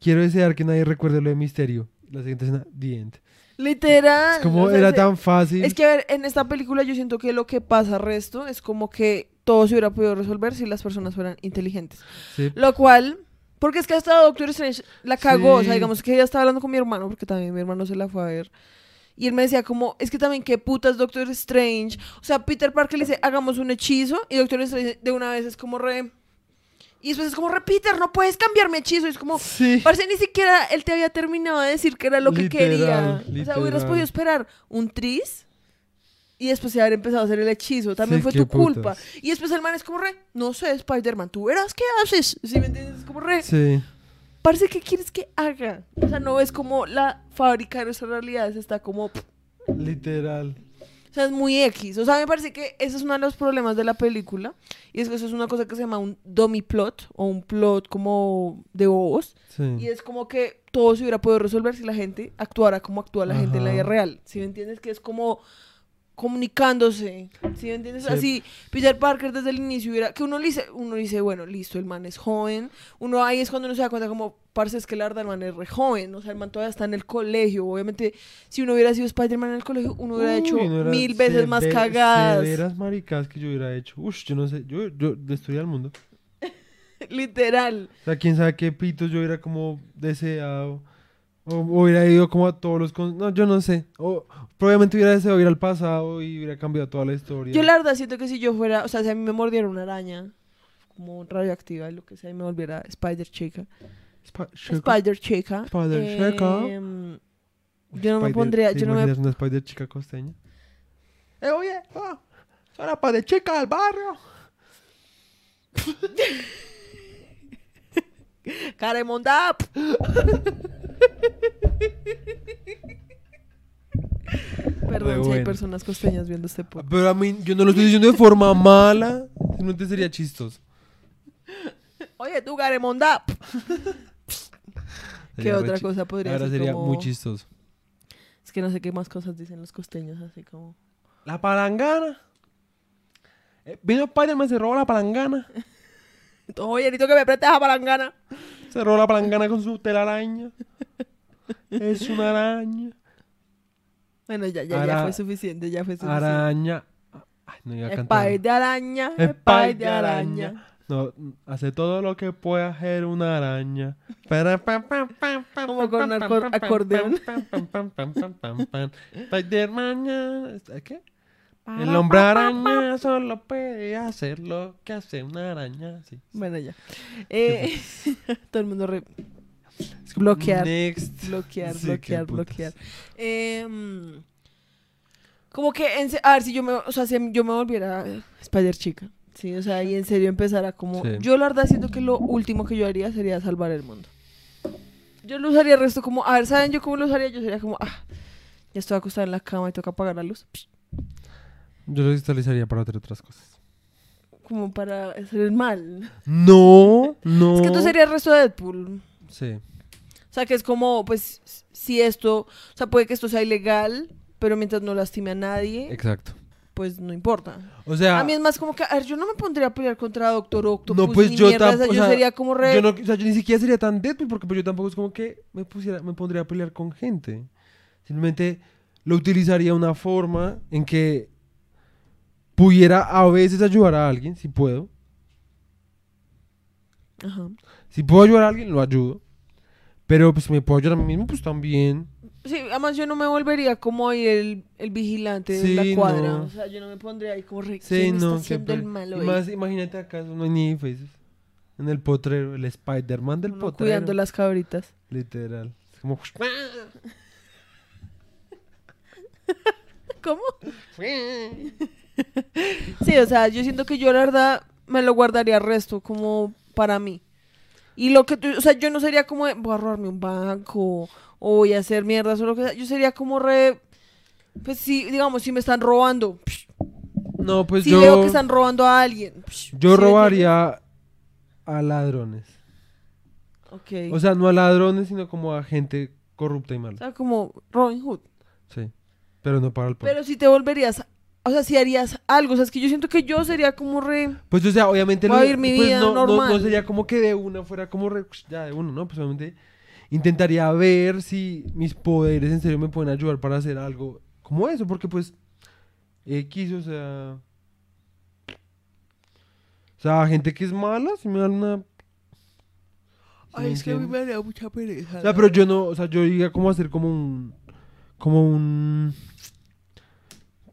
Quiero desear que nadie recuerde lo de misterio. La siguiente escena, The End. Literal. Es como o sea, era tan fácil. Es que, a ver, en esta película yo siento que lo que pasa resto es como que todo se hubiera podido resolver si las personas fueran inteligentes. Sí. Lo cual, porque es que hasta Doctor Strange la cagó, o sea, digamos que ella estaba hablando con mi hermano, porque también mi hermano se la fue a ver. Y él me decía como, es que también qué putas Doctor Strange. O sea, Peter Parker le dice, hagamos un hechizo, y Doctor Strange de una vez es como re... Y después es como, re, Peter, no puedes cambiar mi hechizo. Y es como, Sí. Parece ni siquiera él te había terminado de decir que era lo que Literal, quería. O sea, hubieras podido esperar un tris y después de haber empezado a hacer el hechizo. También Sí, fue tu culpa. putas. Y después el man es como re, no sé, Spider-Man, tú verás qué haces. ¿Sí me entiendes? Es como re, Sí. parece que quieres que haga. O sea, no es como la fábrica de nuestras realidades está como. Literal. O sea, es muy X. O sea, me parece que ese es uno de los problemas de la película. Y es que eso es una cosa que se llama un dummy plot o un plot como de bobos. Sí. Y es como que todo se hubiera podido resolver si la gente actuara como actúa la gente en la vida real. ¿Sí me entiendes? Que es como comunicándose. ¿Sí me entiendes? Sí. Así, Peter Parker desde el inicio hubiera... Que uno dice, uno dice, bueno, listo, el man es joven. Uno ahí es cuando uno se da cuenta como, parce, es que el Arda, el man es re joven. O sea, el man todavía está en el colegio. Obviamente, si uno hubiera sido Spider-Man en el colegio, uno hubiera Uy, hecho no era mil veces más seve- cagadas. Severas maricas que yo hubiera hecho. Ush, yo no sé. Yo, yo destruía el mundo. Literal. O sea, quién sabe qué pitos yo hubiera como deseado. O hubiera ido como a todos los... con- No, yo no sé. O probablemente hubiera deseado ir al pasado y hubiera cambiado toda la historia. Yo la verdad siento que si yo fuera, o sea, si a mí me mordiera una araña, como radioactiva, lo que sea, y me volviera Spider Chica. Spider Chica. Spider Chica. em, yo no me pondría, ¿te yo no me... una Spider chica costeña? Eh, oye, ah, soy la Spider chica del barrio. Caremondap. Perdón si hay bueno. personas costeñas viendo este podcast. Pero a mí, yo no lo estoy diciendo de forma mala, sino te sería chistoso. Oye, tú, Garemonda. ¿Qué Sería otra chi- cosa podría Ahora ser sería como- muy chistoso. Es que no sé qué más cosas dicen los costeños, así como... La palangana. Eh, vino Spider-Man, se robó la palangana. Oye, necesito que me prestes a palangana. Se robó la palangana con su telaraña. Es una araña. Bueno, ya, ya, ya fue suficiente, ya fue suficiente. Araña. Ay, no iba a cantar. Spy de araña, Spy de araña. No, hace todo lo que puede hacer una araña. Como con pam, acordeón. ¿qué? El hombre araña solo puede hacer lo que hace una araña. Sí. Bueno, ya. Eh, todo el mundo re- Es Bloquear. Next. bloquear, Sí, bloquear, bloquear. Em, como que, en a ver, si yo me, o sea, si yo me volviera Spider Chica, sí, o sea, y en serio empezara como, Sí. yo la verdad siento que lo último que yo haría sería salvar el mundo. Yo lo usaría el resto como, a ver, ¿saben yo cómo lo usaría? Yo sería como, ah, ya estoy acostada en la cama y toca apagar la luz. Psh, Yo lo utilizaría para hacer otras cosas. Como para hacer el mal. No, no. Es que tú serías el resto de Deadpool. Sí. O sea, que es como, pues, si esto, o sea, puede que esto sea ilegal, pero mientras no lastime a nadie, Exacto. pues no importa. O sea, A mí es más como que, a ver, yo no me pondría a pelear contra Doctor Octopus No, pues ni yo mierda tampo- esa, o yo sea, sería como re... yo, no, o sea, yo ni siquiera sería tan Deadpool porque pues, yo tampoco es como que me pusiera, me pondría a pelear con gente. Simplemente lo utilizaría una forma en que pudiera a veces ayudar a alguien, si puedo. Ajá. Si puedo ayudar a alguien, lo ayudo. Pero pues si me puedo ayudar a mí mismo, pues también. Sí, además yo no me volvería como ahí el, el vigilante de la cuadra. no. O sea, yo no me pondría ahí como re... Sí, ¿quién no, está haciendo el malo y ahí? más, imagínate acaso no hay ni faces. En el potrero, el Spider-Man del Uno potrero. cuidando las cabritas. Literal. Es como. ¿Cómo? Sí, o sea, yo siento que yo la verdad me lo guardaría resto como para mí. Y lo que tú, o sea, yo no sería como de, voy a robarme un banco o voy a hacer mierdas o lo que sea. Yo sería como re, pues sí, digamos, si me están robando, No, pues si yo. veo que están robando a alguien. Yo ¿sí me robaría a ladrones. Ok. O sea, no a ladrones, sino como a gente corrupta y O mala. sea, como Robin Hood. Sí. Pero no para el pueblo. Pero si te volverías, o sea, si harías algo, o sea, es que yo siento que yo sería como re... Pues, o sea, obviamente. Voy a no- vivir mi pues, vida no, no- normal. No, sería como que de una fuera como. re- ya de uno, ¿no? Pues obviamente. Intentaría ver si mis poderes en serio me pueden ayudar para hacer algo como eso. Porque, pues. X, o sea. O sea, gente que es mala, si me dan una. ¿sí me entiendes? daría mucha pereza. O sea, pero yo no, o sea, yo diría como hacer como un, como un,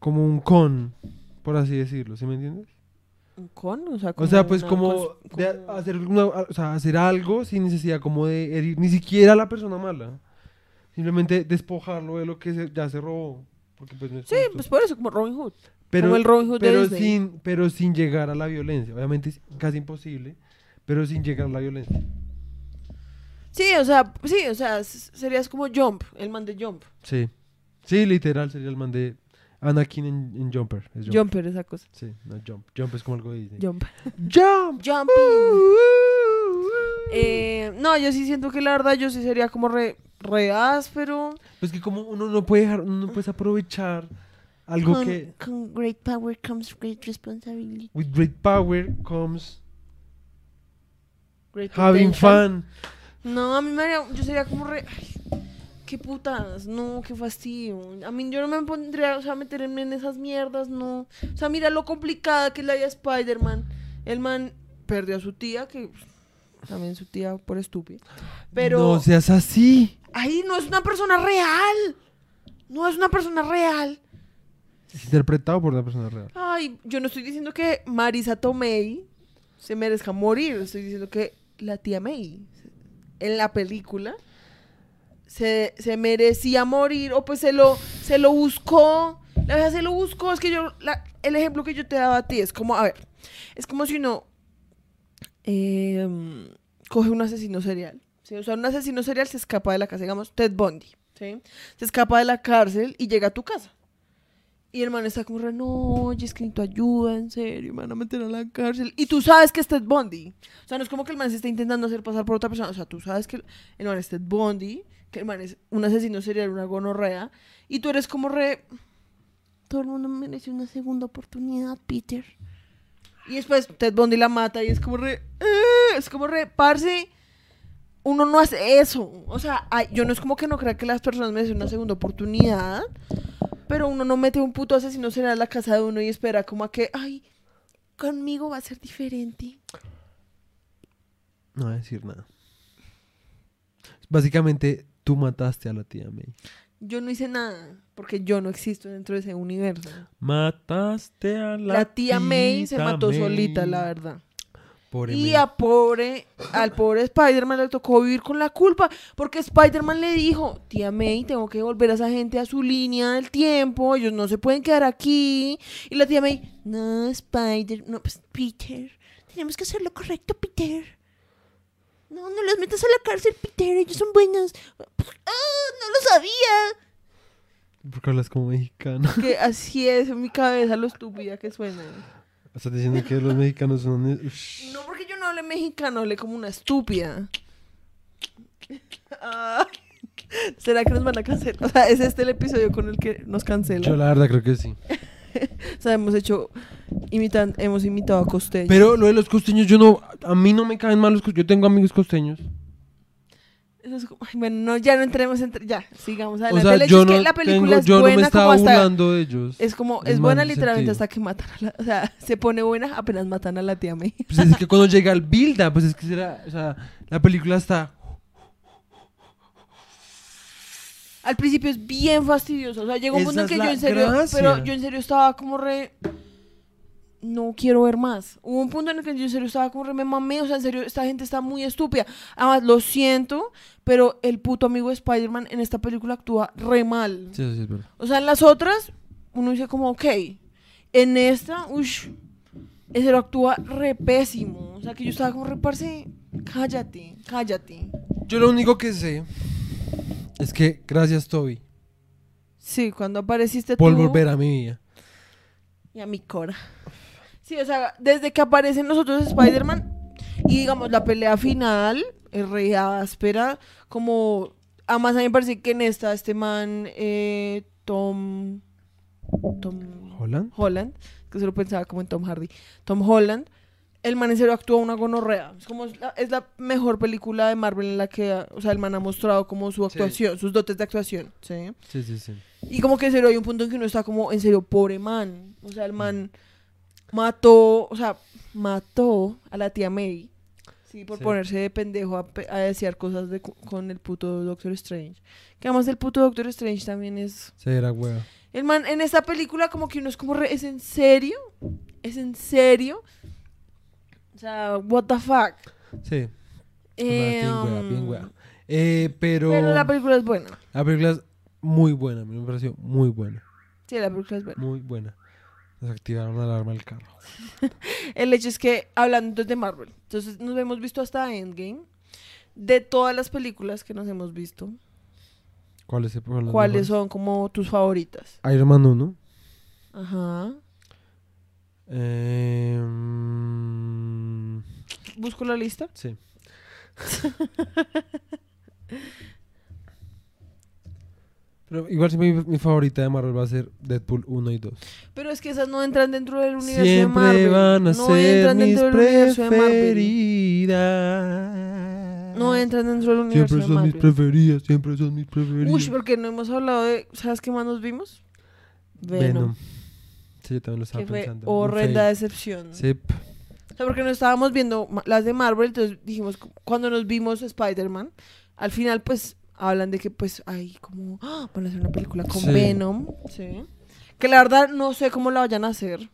como un con, por así decirlo, ¿sí me entiendes? ¿Un con? O sea, O sea, pues como, cons- de como- hacer una- o sea, hacer algo sin necesidad como de herir ni siquiera a la persona mala, simplemente despojarlo de lo que se- ya se robó, porque pues no es Sí, justo. pues por eso, como Robin Hood. pero, como el Robin Hood de pero Disney. sin, pero sin llegar a la violencia, obviamente es casi imposible, pero sin llegar a la violencia. Sí, o sea, sí, o sea, serías como Jump, el man de Jump. Sí, sí, literal sería el man de Anakin en, en Jumper. es Jumper. Jumper, esa cosa. Sí, no Jump. Jump es como algo de Disney. Jump. Jump. Jumping. Eh, no, yo sí siento que la verdad yo sí sería como re, re áspero. Pues que como uno no puede dejar, uno no puede aprovechar algo con, que con great power comes great responsibility. with great power comes Great having fun. No, a mí me haría, yo sería como re, ay, qué putas, no, qué fastidio. A mí yo no me pondría, o sea, meterme en esas mierdas, no. O sea, mira lo complicada que es la vida de Spider-Man. El man perdió a su tía, que también su tía por estúpida. Pero No seas así. ahí no es una persona real. No es una persona real. Es interpretado por una persona real. Ay, yo no estoy diciendo que Marisa Tomei se merezca morir. Estoy diciendo que la tía May en la película se, se merecía morir o pues se lo, se lo buscó. La verdad se lo buscó. Es que yo, la- el ejemplo que yo te daba a ti es como, a ver, es como si uno eh, coge un asesino serial. ¿sí? O sea, un asesino serial se escapa de la casa, digamos, Ted Bundy. ¿sí? Se escapa de la cárcel y llega a tu casa. Y el man está como re, no, oye, es que necesito ayuda, en serio, me van a meter a la cárcel. Y tú sabes que es Ted Bundy. O sea, no es como que el man se está intentando hacer pasar por otra persona. O sea, tú sabes que el man es Ted Bundy, que el un asesino serial, una gonorrea. Y tú eres como re, todo el mundo merece una segunda oportunidad, Peter. Y después Ted Bundy la mata y es como re, "Eh", es como re, parce, uno no hace eso. O sea, ay, yo no es como que no crea que las personas merecen una segunda oportunidad, pero uno no mete un puto asesino serial a la casa de uno y espera como a que, ay, conmigo va a ser diferente. No voy a decir nada. Básicamente, tú mataste a la tía May. Yo no hice nada, porque yo no existo dentro de ese universo. Mataste a la, La, tía May se mató May. solita, la verdad. Pobre Y May. a pobre, al pobre Spider-Man le tocó vivir con la culpa, porque Spider-Man le dijo, tía May, tengo que volver a esa gente a su línea del tiempo, ellos no se pueden quedar aquí. Y la tía May, no, Spider, no, pues, Peter, tenemos que hacer lo correcto, Peter. No, no los metas a la cárcel, Peter, ellos son buenos. ¡Ah, no lo sabía! Porque hablas como mexicano. Que así es en mi cabeza lo estúpida que suena. Estás diciendo que los mexicanos son... Ush. No, porque yo no hablé mexicano, hablé como una estúpida. Ah, ¿Será que nos van a cancelar? O sea, ¿es este el episodio con el que nos Yo cancelan? la verdad creo que sí. O sea, hemos hecho... Imitan, hemos imitado a Costeño. Pero lo de los costeños, yo no... A mí no me caen mal los costeños. Yo tengo amigos costeños. Eso es como- ay, bueno, no, ya no entremos entre... Ya, sigamos O adelante. sea, el hecho yo es que la película tengo, es yo no me buena como estaba hasta... burlando de ellos. Es como, Es buena mal literalmente sentido. hasta que matan a la... O sea, se pone buena apenas matan a la tía May. Pues es que cuando llega el build pues es que será... O sea, la película está... Al principio es bien fastidioso. O sea, llegó un punto en que yo en serio. gracia. Pero yo en serio estaba como re. No quiero ver más. Hubo un punto en el que yo en serio estaba como re me mamé. O sea, en serio, esta gente está muy estúpida. Además, lo siento, pero el puto amigo de Spider-Man en esta película actúa re mal. Sí, sí es verdad. O sea, en las otras, uno dice como, ok. En esta, uff. En serio actúa re pésimo. O sea, que yo estaba como re, parce, cállate, cállate. Yo lo único que sé es que gracias Toby Sí, cuando apareciste por tú. volver a mi vida. Y a mi cora. Sí, o sea, desde que aparecen nosotros Spider-Man y digamos la pelea final es re áspera, como además a mí me parece que en esta este man eh, Tom Tom ¿Holland? Holland, que se lo pensaba como en Tom Hardy, Tom Holland, el man en serio actúa una gonorrea. Es como es la, es la mejor película de Marvel en la que, o sea, el man ha mostrado como su Sí. actuación, sus dotes de actuación, ¿sí? Sí, sí, sí. Y como que en serio hay un punto en que uno está como, en serio, pobre man. O sea, el man mató, o sea, mató a la tía May. Sí, por Sí. ponerse de pendejo a, a desear cosas de con el puto Doctor Strange. Que además el puto Doctor Strange también es... Sí, era hueva. El man en esta película como que uno es como, re- ¿es en serio? ¿Es en serio? O sea, what the fuck. Sí. Eh, bien hueva, bien um, hueva. Eh, pero... Pero la película es buena. La película es muy buena, a mí me pareció muy buena, Sí, la película es buena. muy buena. Nos activaron la alarma del carro. El hecho es que, hablando de Marvel, entonces nos hemos visto hasta Endgame. De todas las películas que nos hemos visto, ¿Cuáles, cuáles son como tus favoritas? Iron Man 1. Ajá. Eh, mm, Busco la lista. sí. Pero igual siempre mi, mi favorita de Marvel va a ser Deadpool 1 y 2. Pero es que esas no entran dentro del universo de Siempre Marvel. van a no ser entran mis dentro del universo de Marvel. preferidas. No entran dentro del universo Siempre de son mis Marvel. preferidas, siempre son mis preferidas. Uy, porque no hemos hablado de. ¿Sabes qué más nos vimos? Venom. Venom. Sí, yo también lo estaba Que fue pensando. Un horrenda decepción. Sí, O sea, porque no estábamos viendo las de Marvel, entonces dijimos, cu- cuando nos vimos Spider-Man, al final pues hablan de que pues hay como, ¡ah! van a hacer una película con Sí. Venom, sí. Que la verdad no sé cómo la vayan a hacer.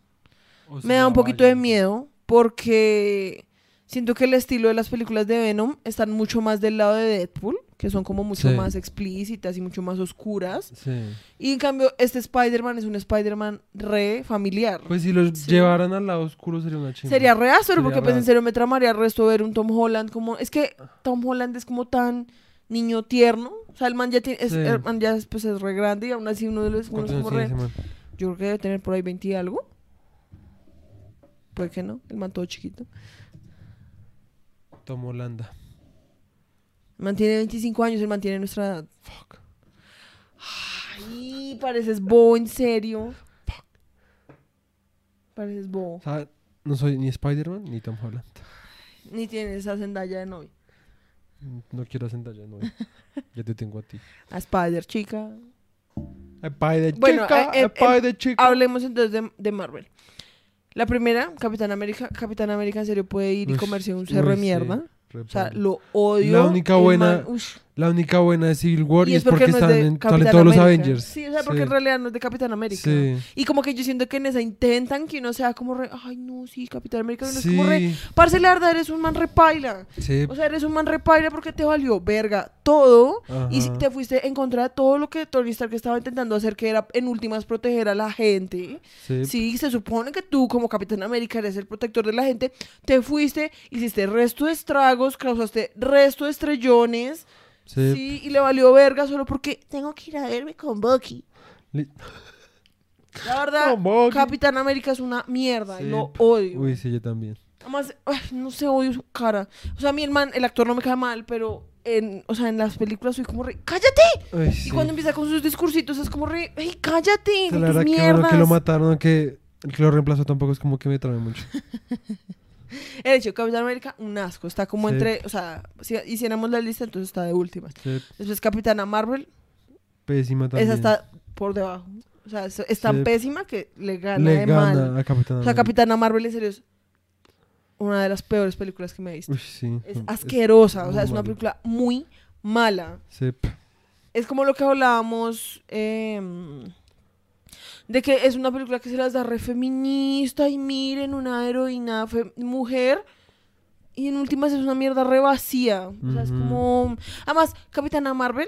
o Me da un poquito de miedo porque siento que el estilo de las películas de Venom están mucho más del lado de Deadpool, que son como mucho Sí. más explícitas y mucho más oscuras. Sí. Y en cambio, este Spider-Man es un Spider-Man re familiar. Pues si los Sí. llevaran al lado oscuro sería una chingada. Sería re áspero, porque pues en serio me tramaría el resto ver un Tom Holland como... Es que Tom Holland es como tan niño tierno. O sea, el man ya tiene... Es. El man ya pues, es re grande y aún así uno de los... Uno es ¿Cuántos años como re... Yo creo que debe tener por ahí 20 y algo. Puede que no, el man todo chiquito. Tom Holanda. El man tiene 25 años, el man tiene nuestra edad. Fuck. Ay, pareces bobo, en serio. Pareces bobo. O sea, no soy ni Spider-Man ni Tom Holland. Ni tienes esa Zendaya de novia. No quiero sentar ya, no. ya te tengo a ti. A Spider, chica. Spider Bueno, chica, eh, eh, Spider chica. Hablemos entonces de, de Marvel. La primera, Capitán América. Capitán América en serio puede ir y comerse un cerro uy, de sí, O sea, lo odio. La única buena- man-. La única buena de Civil War y, Y es porque, no es están de en, salen todos los. Avengers. Sí, o sea, porque en realidad no es de Capitán América. Sí. Y como que yo siento que en esa intentan que uno sea como re, ay no, sí, Capitán América, uno es como re, parce, la verdad eres un man repaila. sí. O sea, eres un man repaila porque te valió verga todo y te fuiste en contra de todo lo que Tony Stark estaba intentando hacer, que era en últimas proteger a la gente. sí. Sí, se supone que tú como Capitán América eres el protector de la gente, te fuiste, hiciste resto de estragos, causaste resto de estrellones, sí. sí, y le valió verga solo porque tengo que ir a verme con Bucky. La verdad. Capitán América es una mierda Sí. lo odio. Uy, sí, yo también. Además, ay, no sé, odio su cara. O sea, a mí el actor no me cae mal, pero en, o sea, en las películas soy como re, ¡cállate! Sí. Y cuando empieza con sus discursitos es como re, ¡ay, cállate! La verdad que lo mataron, que el que lo reemplazó tampoco es como que me trae mucho. El hecho de Capitán América, un asco. Está como Sí. entre, o sea, si hiciéramos la lista, entonces está de últimas. Sí, Después Capitana Marvel, pésima también. esa está por debajo. O sea, es, tan Sí. pésima que le gana Le de gana mal. a Capitán O sea. Capitana Marvel en serio es una de las peores películas que me he visto. Uy, sí. Es asquerosa, o sea, es una película muy mala. Sí. Es como lo que hablábamos em, de que es una película que se las da re feminista y miren una heroína mujer y en últimas es una mierda re vacía. O sea, es como... Además, Capitana Marvel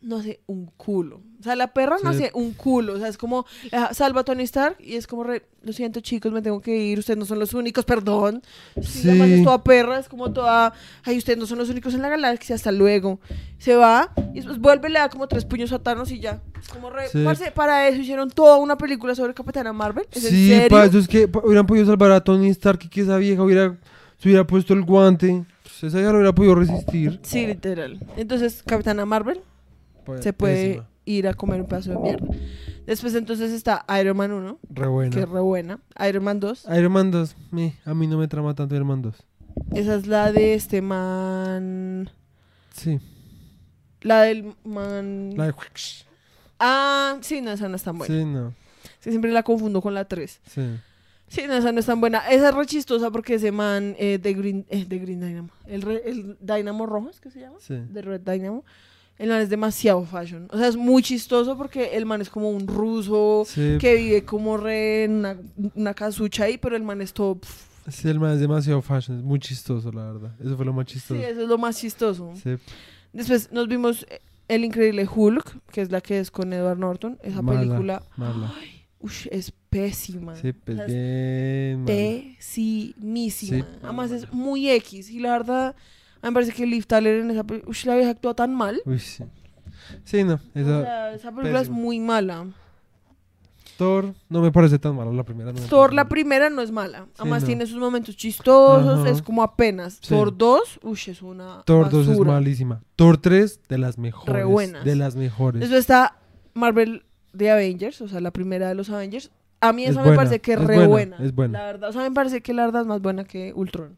no hace un culo. O sea, la perra no hace un culo. O sea, es como la- salva a Tony Stark y es como re, lo siento chicos, me tengo que ir, ustedes no son los únicos, perdón. Sí. Además es toda perra, es como toda, ay, ustedes no son los únicos en la galaxia, hasta luego. Se va y después vuelve, le da como tres puños a Thanos y ya. Es como re, Sí. parce, para eso hicieron toda una película sobre Capitana Marvel. ¿Es en Sí, serio? para eso es que hubieran podido salvar a Tony Stark y que esa vieja hubiera, se hubiera puesto el guante. Pues esa vieja lo hubiera podido resistir. Sí, literal. Entonces, Capitana Marvel Se puede pésima. ir a comer un pedazo de mierda. Después entonces está Iron Man 1, Re buena. que es re buena. Iron Man 2, Iron Man 2, meh, a mí no me trama tanto Iron Man 2. esa es la de este man... Sí. La del man... La de... Ah, sí, no, esa no es tan buena. Sí, no. Sí, siempre la confundo con la 3. Sí. Sí, no, esa no es tan buena. Esa es re chistosa porque ese man eh, de Green, eh, de Green Dynamo, el, re- el Dynamo rojo, ¿es que se llama? Sí. De Red Dynamo. El man es demasiado fashion. O sea, es muy chistoso porque el man es como un ruso Sí. que vive como re en una, una casucha ahí, pero el man es todo... Sí, el man es demasiado fashion, es muy chistoso, la verdad. Eso fue lo más Sí, chistoso. eso es lo más chistoso. Sí. Después nos vimos eh, El Increíble Hulk, que es la que es con Edward Norton. Esa Mala, película mala. ush, es pésima. Sí, pues O sea, bien. Sí, Además mala, es muy X. Y la verdad, a mí me parece que Liv Tyler en esa película, la vieja actúa tan mal. Uy, sí. Sí, no. O Esa, sea, esa película es muy mala. Thor no me parece tan mala la primera. no me Thor, la primera no es mala. Además no. tiene sus momentos chistosos, Ajá. es como apenas. Sí. Thor 2, ush, es una Thor 2 es basura. malísima. Thor 3 de las mejores. Re buenas. De las mejores. Después está Marvel de Avengers, o sea, la primera de los Avengers. A mí Es esa me buena, parece que es es re buena, buena. es buena. La verdad, o sea, me parece que la verdad es más buena que Ultron.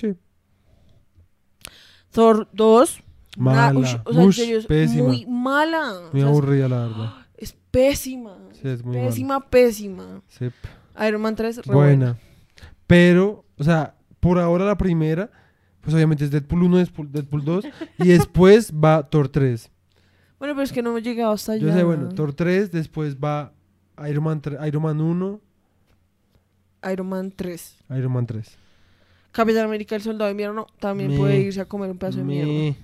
Sí. Thor 2. Mala. ush, o sea, en Ush, serio, es pésima. muy mala. O Me sea, aburría, la verdad. es, pésima. Sí, es muy mala. pésima, pésima. Sí. Iron Man 3, re buena. buena. Pero, o sea, por ahora la primera, pues obviamente es Deadpool 1, Deadpool, Deadpool 2, y después va Thor 3. Bueno, pero es que no hemos llegado hasta allá. Yo sé, bueno, Thor 3, después va Iron Man, 3 Iron Man 1, Iron Man 3. Iron Man 3. Capitán América, el soldado de invierno, también Me- puede irse a comer un pedazo de mierda.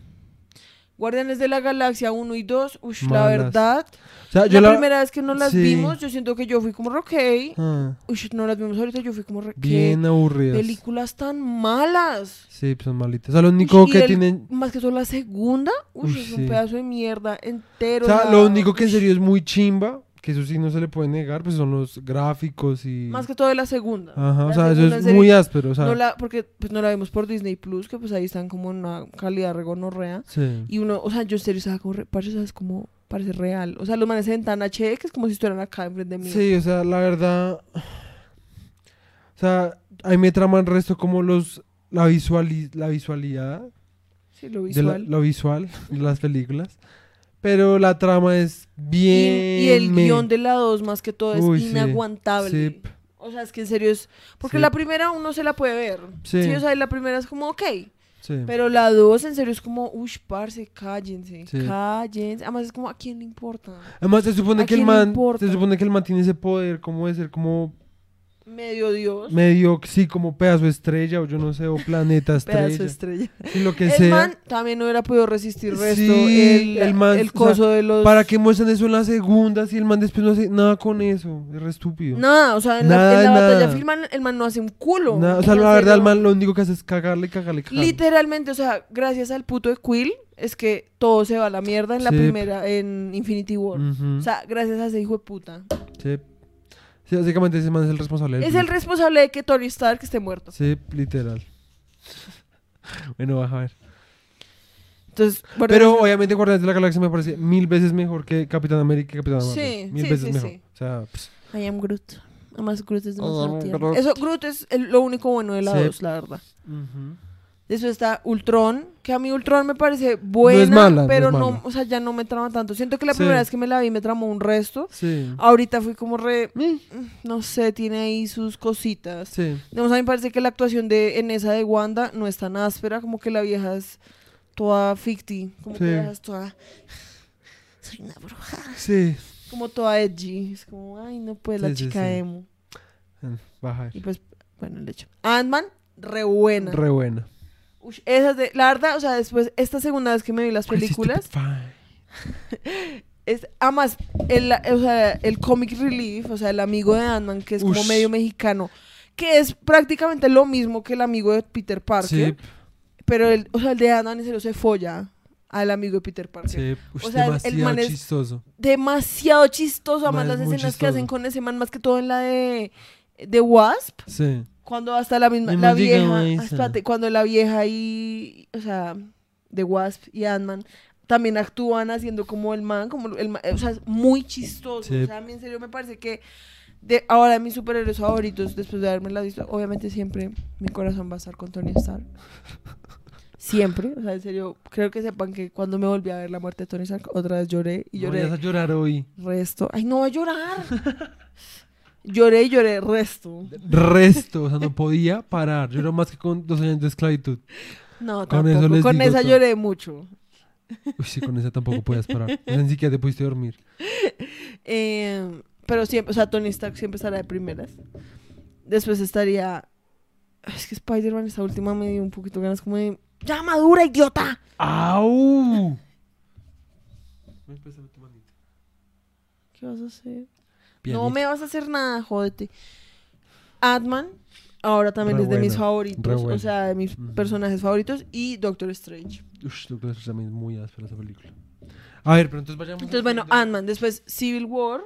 Guardianes de la Galaxia 1 y 2, ush, la verdad. O sea, La, yo la... primera vez que no las sí. vimos, yo siento que yo fui como, ok. Ah, Ush, no las vimos ahorita, yo fui como, ¿qué bien aburridas. películas tan malas? Sí, pues son malitas. O sea, lo único Ush, que tienen... Más que todo la segunda, ush, es sí. un pedazo de mierda entero. O sea, la- lo único que en serio es muy chimba, que eso sí no se le puede negar, pues son los gráficos y... Más que todo de la segunda. Ajá, o sea, eso en es muy áspero, o sea... no la, porque pues no la vimos por Disney Plus, que pues ahí están como en una calidad regonorrea. Sí. Y uno, o sea, yo en serio estaba como, ¿sabes cómo parece real? O sea, los manes ven tan HD que es como si estuvieran acá enfrente de mí. Sí, o sea, la verdad... O sea, ahí me traman el resto como los... La, visuali- la visualidad, Sí, lo de la- visual. lo visual de las películas. Pero la trama es bien... y el me- guion de la 2 más que todo es Uy, inaguantable. Sí. O sea, es que en serio es... Porque Sí. la primera uno se la puede ver. Sí. Sí. o sea, la primera es como, ok. Sí. Pero la 2 en serio es como, ush, parce, cállense, cállense. Además es como, ¿a quién le importa? Además, se supone ¿A que el man... Se supone que el man tiene ese poder como de ser como Medio Dios. medio, sí, como pedazo de estrella o yo no sé, o planeta estrella. Pedazo de estrella. sí, lo que El sea. man también no hubiera podido resistir resto Sí, el, el man, el o sea, coso de los... ¿Para qué muestran eso en la segunda si el man después no hace nada con eso? Es re estúpido. Nada, o sea, en Nada, la, en la batalla filman, el man no hace un culo. Nada, o sea, la verdad, el man lo único que hace es cagarle, cagarle, cagarle. Literalmente, o sea, gracias al puto de Quill, es que todo se va a la mierda en la primera, en Infinity War. O sea, gracias a ese hijo de puta. sí. Sí, básicamente ese man es el responsable. del Es el responsable de que Tony Stark esté muerto. Sí, literal. bueno, vas a ver. Entonces, bueno, Pero es- obviamente Guardianes de la Galaxia me parece mil veces mejor que Capitán América y Capitán Marvel. Sí, Mil sí, veces sí, mejor. sí. O sea, pss, I am Groot. Además, Groot es demasiado am tierno. Groot. Eso, Groot es el- lo único bueno de la Sí. 2, la verdad. ujú. Después está Ultron, que a mí Ultron me parece buena, mala, no pero es no, mala. o sea, ya no me trama tanto. Siento que la Sí. primera vez que me la vi me tramó un resto. Sí. Ahorita fui como re, Mm, no sé, tiene ahí sus cositas. Sí. Digamos, a mí me parece que la actuación de en esa de Wanda no es tan áspera, como que la vieja es toda ficti, como Sí. que la vieja es toda... Soy una bruja. Sí. Como toda edgy. Es como, ay, no, pues la chica emo. Mm, Baja. Y pues, bueno, el hecho. Ant-Man, re buena. Re buena. Esas de, la verdad, o sea, después, esta segunda vez que me vi las películas, es, además, el, o sea, el comic relief, o sea, el amigo de Ant-Man, que es como medio mexicano, que es prácticamente lo mismo que el amigo de Peter Parker, Sí, pero el, o sea, el de Ant-Man en serio se folla al amigo de Peter Parker. sí. Ush, O sea, el- el demasiado man es- chistoso. Demasiado chistoso, además Man, las escenas que hacen con ese man, más que todo en la de, de Wasp, Sí. Cuando hasta la misma, Mi la vieja, espérate, cuando la vieja y, o sea, de Wasp y Ant-Man también actúan haciendo como el man, como el man, o sea, es muy chistoso. Sí. O sea, a mí en serio me parece que de ahora de mis superhéroes favoritos, después de haberme la visto, obviamente siempre mi corazón va a estar con Tony Stark. Siempre, o sea, en serio, creo que sepan que cuando me volví a ver la muerte de Tony Stark, otra vez lloré y No lloré vayas a llorar hoy. resto. Ay, no va a llorar. lloré y lloré resto. Resto, o sea, no podía parar. Lloró más que con dos años de esclavitud. No, Con tampoco. eso les Con esa todo. lloré mucho. Uy, sí, con esa tampoco podías parar. Ni siquiera te pudiste dormir. Eh, pero siempre, o sea, Tony Stark siempre estará de primeras. Después estaría. Es que Spider-Man, esta última me dio un poquito ganas como de. ¡Ya madura, idiota! ¡Au! ¿Qué vas a hacer? No me vas a hacer nada, jódete. Ant-Man, ahora también Re es de mis favoritos. O sea, de mis personajes favoritos. Y Doctor Strange. Ush, Doctor Strange también es muy áspera esa película. A ver, pero entonces vayamos. Entonces, bueno, de- Ant-Man. Después Civil War.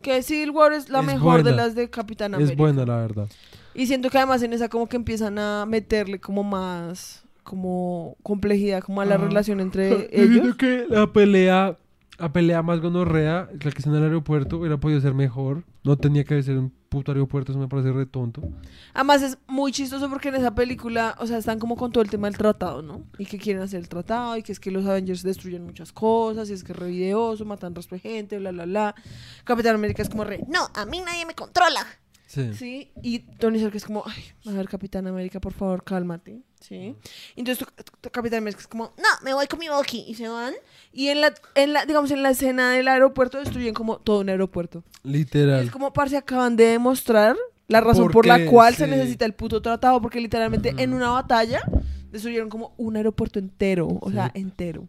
Que Civil War es la Es mejor de las de Capitán América. Es buena, la verdad. Y siento que además en esa como que empiezan a meterle como más como complejidad como a la Ah. relación entre Yo ellos. siento que la pelea, la pelea más gonorrea, la que está en el aeropuerto, hubiera podido ser mejor. No tenía que ser un puto aeropuerto, eso me parece re tonto. Además es muy chistoso porque en esa película, o sea, están como con todo el tema del tratado, ¿no? Y que quieren hacer el tratado y que es que los Avengers destruyen muchas cosas y es que es re videoso, matan resto de gente, bla, bla, bla. Capitán América es como re, no, a mí nadie me controla. Sí. Sí, y Tony Stark es como, ay, a ver, Capitán América, por favor, cálmate. Sí. Y Entonces Capitán América es como, no, me voy con mi Bucky. Y se van. Y en la, en la, digamos, en la escena del aeropuerto destruyen como todo un aeropuerto. Y Literal. es como, parce, acaban de demostrar la razón ¿Por por, la cual se Sí. necesita el puto tratado. Porque literalmente en Ujú. una batalla destruyeron como un aeropuerto entero, o Sí. sea, entero.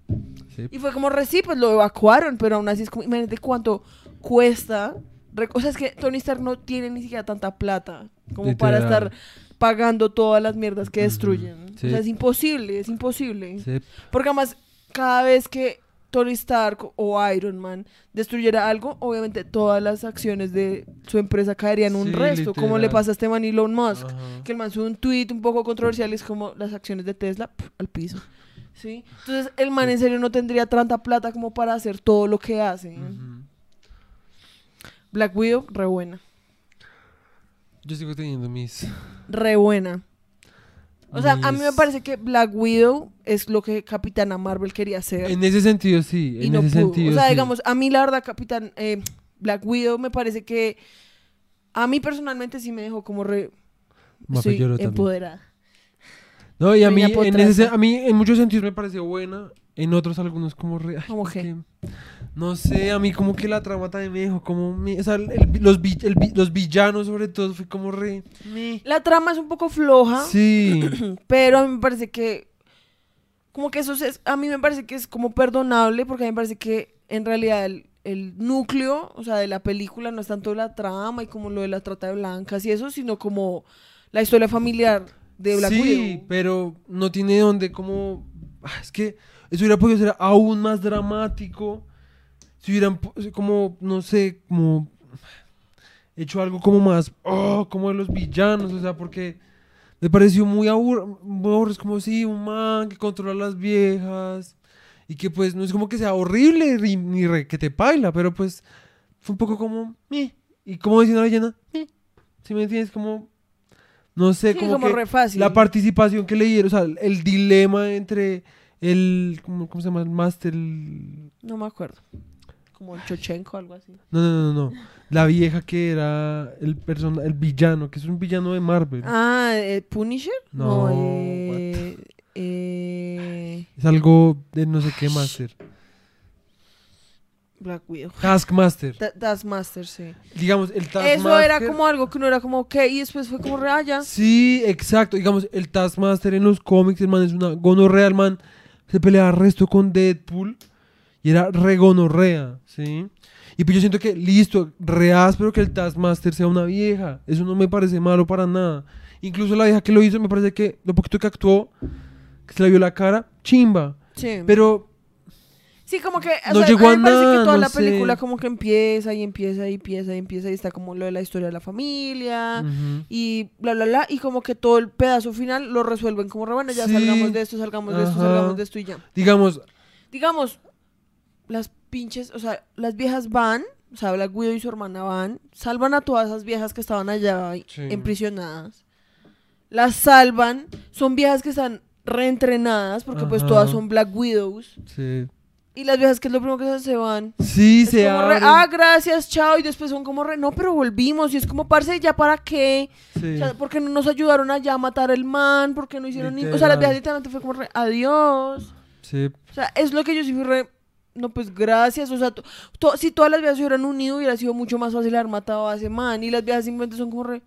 Y fue como re sí, pues lo evacuaron, pero aún así es como, imagínate cuánto cuesta. O sea, es que Tony Stark no tiene ni siquiera tanta plata como para estar pagando todas las mierdas que destruyen. sí. O sea, es imposible, es imposible. Sí. Porque además, cada vez que Tony Stark o Iron Man destruyera algo, obviamente todas las acciones de su empresa caerían un Sí, resto, como le pasa a este man Elon Musk Ajá. que el man sube un tweet un poco controversial y es como las acciones de Tesla al piso. ¿Sí? Entonces el man Sí. en serio no tendría tanta plata como para hacer todo lo que hace. Black Widow, re buena. Yo sigo teniendo mis. Re buena. O sea, a mí me parece que Black Widow es lo que Capitana Marvel quería hacer. En ese sentido, sí. y En no ese pudo. sentido. o sea, sí. digamos, a mí la verdad, Capitán eh, Black Widow me parece que a mí personalmente sí me dejó como re... También. empoderada. No, y a mí, en ese, Potraza. a mí en muchos sentidos me pareció buena. En otros algunos como re... ay, ¿Cómo es qué? que- no sé, a mí como que la trama también me dejó como... me- o sea, el- el- los, vi- el los villanos sobre todo fue como re... me- La trama es un poco floja. Sí. Pero a mí me parece que. Como que eso es. A mí me parece que es como perdonable, porque a mí me parece que en realidad el, el núcleo, o sea, de la película no es tanto la trama y como lo de la trata de blancas y eso, sino como la historia familiar de Black sí, pero no tiene donde como... ah, Es que eso hubiera podido ser aún más dramático. Si hubieran como, no sé, como... Hecho algo como más... Oh, como de los villanos, o sea, porque... Me pareció muy aburrido, es como si un man que controla a las viejas y que pues no es como que sea horrible ni, re- que te paila, pero pues fue un poco como... Y como decía una leyenda, si me entiendes? Como... No sé, Sí, como, como que re fácil. la participación que le dieron, o sea, el dilema entre el... ¿Cómo, cómo se llama? El máster... el- No me acuerdo. Como Chochenko o algo así. No, no, no, no. La vieja que era el persona, el villano, que es un villano de Marvel. Ah, ¿eh, ¿Punisher? No, eh, eh, Es algo de no sé qué máster. Black Widow. Taskmaster. Ta- Taskmaster, sí. Digamos, el Taskmaster. Eso era como algo que no era como, ¿qué? Y después fue como raya. Sí, exacto. Digamos, el Taskmaster en los cómics, el man es una gonorrea, el man se peleaba resto con Deadpool y era re gonorrea, ¿sí? Y pues yo siento que, listo, re áspero que el Taskmaster sea una vieja. Eso no me parece malo para nada. Incluso la vieja que lo hizo, me parece que lo poquito que actuó, que se le vio la cara, chimba. Sí. Pero, Sí, como que, o No sea, llegó a mí a me parece nada, que toda no la sé. película como que empieza y empieza y empieza y empieza y está como lo de la historia de la familia y bla, bla, bla, y como que todo el pedazo final lo resuelven como, bueno, ya Sí. salgamos de esto, salgamos de esto, Ajá. salgamos de esto y ya. digamos, Digamos, las pinches, o sea, las viejas van, o sea, Black Widow y su hermana van, salvan a todas esas viejas que estaban allá Sí. emprisionadas, las salvan, son viejas que están reentrenadas porque pues todas son Black Widows. sí, Y las viejas que es lo primero que se, se van. sí Es se como re, abren. ah, gracias, chao. Y después son como re, no, pero volvimos. Y es como, parce, ¿ya para qué? sí. O sea, ¿por qué no nos ayudaron allá a matar el man? ¿Por qué no hicieron ni... O sea, las viejas literalmente fue como re, adiós. sí. O sea, es lo que yo sí fui re... No, pues gracias. O sea, to- to- si todas las viejas se hubieran unido, hubiera sido mucho más fácil haber matado a ese man. Y las viejas simplemente son como re...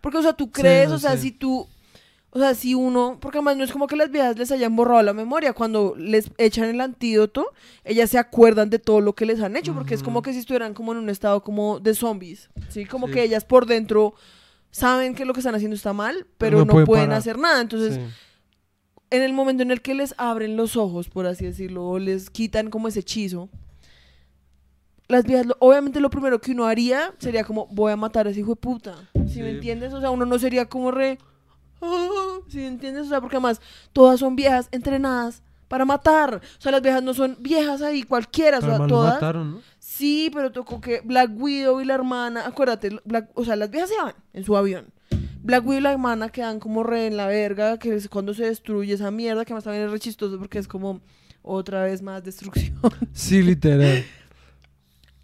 Porque, o sea, tú crees, no o sea, sé. si tú... O sea, si uno... Porque además no es como que las viejas les hayan borrado la memoria. Cuando les echan el antídoto, ellas se acuerdan de todo lo que les han hecho. Porque es como que si estuvieran como en un estado como de zombies. ¿Sí? Como Sí. que ellas por dentro saben que lo que están haciendo está mal, pero no no, pueden parar. hacer nada. Entonces, sí. En el momento en el que les abren los ojos, por así decirlo, o les quitan como ese hechizo, las viejas, lo- obviamente lo primero que uno haría sería como, voy a matar a ese hijo de puta. ¿Sí, Sí. me entiendes? O sea, uno no sería como re... "Ah", ¿Sí me entiendes? O sea, porque además todas son viejas entrenadas para matar. O sea, las viejas no son viejas ahí cualquiera, o Pero sea, además lo todas... mataron, ¿no? Sí, pero tocó que Black Widow y la hermana, acuérdate, Black- o sea, las viejas se van en su avión. Black Widow y la hermana quedan como re en la verga, que es cuando se destruye esa mierda, que más también es re chistoso porque es como otra vez más destrucción. Sí, literal.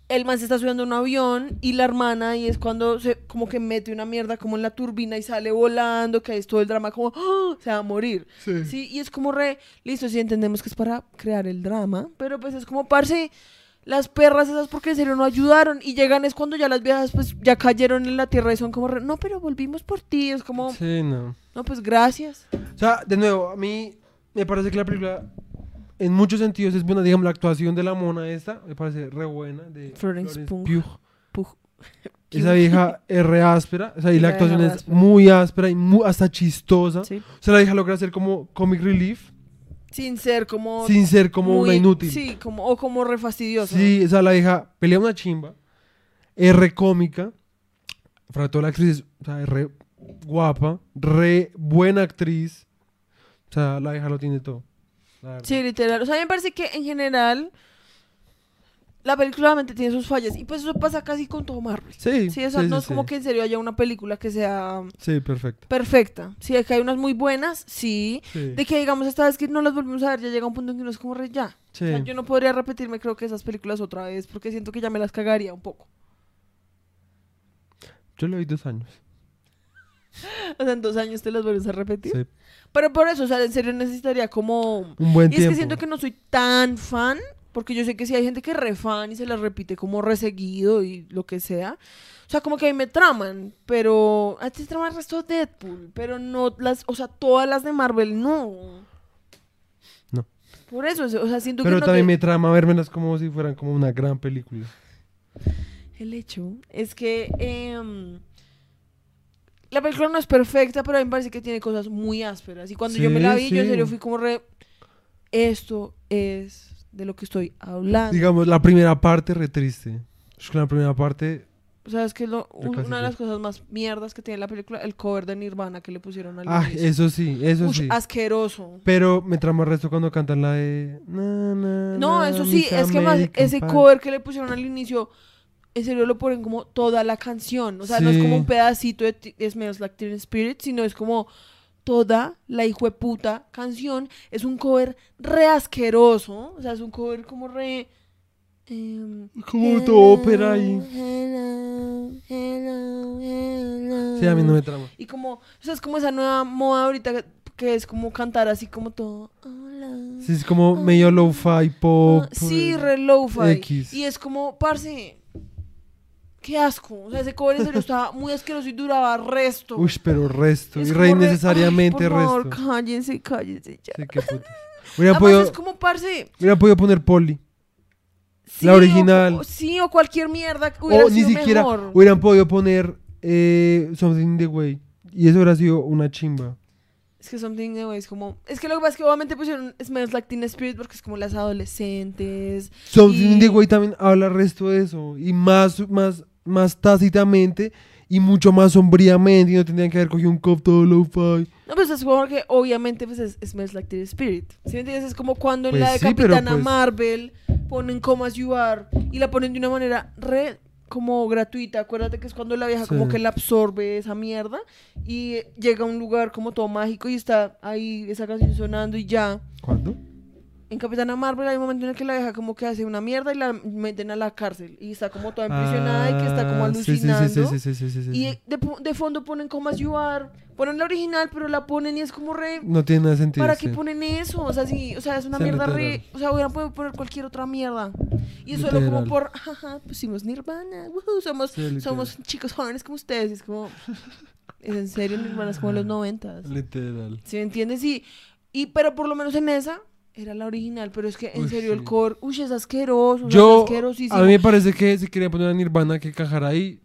El man se está subiendo a un avión y la hermana y es cuando se como que mete una mierda como en la turbina y sale volando, que es todo el drama como ¡ah! se va a morir. Sí. Sí, y es como re, listo, sí entendemos que es para crear el drama, pero pues es como, parce, Las perras esas porque en serio no ayudaron y llegan es cuando ya las viejas pues ya cayeron en la tierra y son como, re- no, pero volvimos por ti, es como, Sí, no. no, pues gracias. O sea, de nuevo, a mí me parece que la película en muchos sentidos es buena. Digamos, la actuación de la mona esta me parece re buena. De Florence Pugh. Pugh. Puj. Esa vieja es re áspera. O sea, y la actuación es áspera. muy áspera y mu- hasta chistosa. Sí. O sea, la vieja logra hacer como comic relief Sin ser como... sin ser como una inútil. Sí, como, o como re fastidioso. Sí, o sea, la vieja pelea una chimba. Es re cómica. Para toda la actriz, o sea, es re guapa. Re buena actriz. O sea, la vieja lo tiene todo. Sí, literal. O sea, a mí me parece que en general la película obviamente tiene sus fallas. Y pues eso pasa casi con todo Marvel. Sí, Sí, o sea, sí, no sí, es como sí. que en serio haya una película que sea Sí, perfecto. perfecta. Sí, es que hay unas muy buenas, sí. Sí. De que digamos esta vez que no las volvimos a ver, ya llega un punto en que no es como re ya. Sí. O sea, yo no podría repetirme creo que esas películas otra vez porque siento que ya me las cagaría un poco. Yo le doy dos años. O sea, en dos años te las vuelves a repetir. Sí. Pero por eso, o sea, en serio necesitaría como... Un buen Y es tiempo. que siento que no soy tan fan, porque yo sé que si hay gente que es re fan y se las repite como reseguido y lo que sea. O sea, como que a mí me traman, pero a ti te trama el resto de Deadpool, pero no las, o sea, todas las de Marvel no. No. Por eso, o sea, siento Pero que no también te- me trama vérmelas como si fueran como una gran película. El hecho es que em, la película no es perfecta, pero a mí me parece que tiene cosas muy ásperas. Y cuando yo me la Sí, vi, yo en serio fui como re... Esto es de lo que estoy hablando. Digamos, la primera parte re triste. Es que la primera parte... O sea, es que lo- un- una de las cosas más mierdas que tiene la película, el cover de Nirvana que le pusieron al Ah, inicio. eso sí, eso Ush, sí. asqueroso. Pero me trama el resto cuando cantan la de... na, na, No, na, eso sí, es que más ese Pie. cover que le pusieron al inicio, en serio lo ponen como toda la canción. O sea, no es como Sí. un pedacito de Smells Like Teen Spirit, sino es como toda la hijueputa canción. Es un cover re asqueroso. O sea, es un cover como re. em, Como tu ópera ahí. Sí, a mí no me trama. Y como, o sea, es como esa nueva moda ahorita que, es como cantar así como todo. Hola. Sí, es como medio lo-fi pop. Sí, eh, re lo-fi. X. Y es como, parce, qué asco. O sea, ese cover en serio estaba muy asqueroso y duraba resto. Uy, pero resto. Es y re re- innecesariamente Ay, por favor, resto. cállense, cállense ya. Sí, qué putas. Además podido, es como, parce, hubieran podido poner Polly. sí, La original. O, sí, o cualquier mierda que hubiera O ni sido siquiera mejor. hubieran podido poner eh, Something in the Way. Y eso hubiera sido una chimba. Es que Something New es como... Es que lo que pasa es que obviamente pusieron Smells Like Teen Spirit porque es como las adolescentes. Something in Y- the Way también habla resto de eso. Y más, más, más tácitamente y mucho más sombríamente. Y no tendrían que haber cogido un cop todo lo-fi. No, pues es como que obviamente pues es Smells Like Teen Spirit. ¿Sí me entiendes? Es como cuando en Pues la de sí, pero Capitana pues- Marvel ponen Come As You Are y la ponen de una manera re como gratuita. Acuérdate que es cuando la vieja como Sí. que la absorbe esa mierda y llega a un lugar como todo mágico y está ahí esa canción sonando y ya. ¿Cuándo? En Capitana Marvel hay un momento en el que la vieja como que hace una mierda y la meten a la cárcel y está como toda impresionada y que está como Ah, alucinando. Sí, sí, sí. Y de, fondo ponen Come As You Are. Ponen la original, pero la ponen y es como re... No tiene nada sentido. ¿Para qué ponen eso? O sea, sí, o sea, es una mierda literal. re... O sea, hubieran podido poner cualquier otra mierda. Y es solo como por... Jaja, pusimos Nirvana. woohoo, somos, somos chicos jóvenes como ustedes. Y es como... Es en serio, Nirvana es como los noventas. Literal. ¿Sí me entiendes? Y, y, pero por lo menos en esa era la original. Pero es que en Uy, serio el core... Uy, es asqueroso. o sea, es Yo, asquerosísimo. a mí me parece que si quería poner a Nirvana que encajara ahí,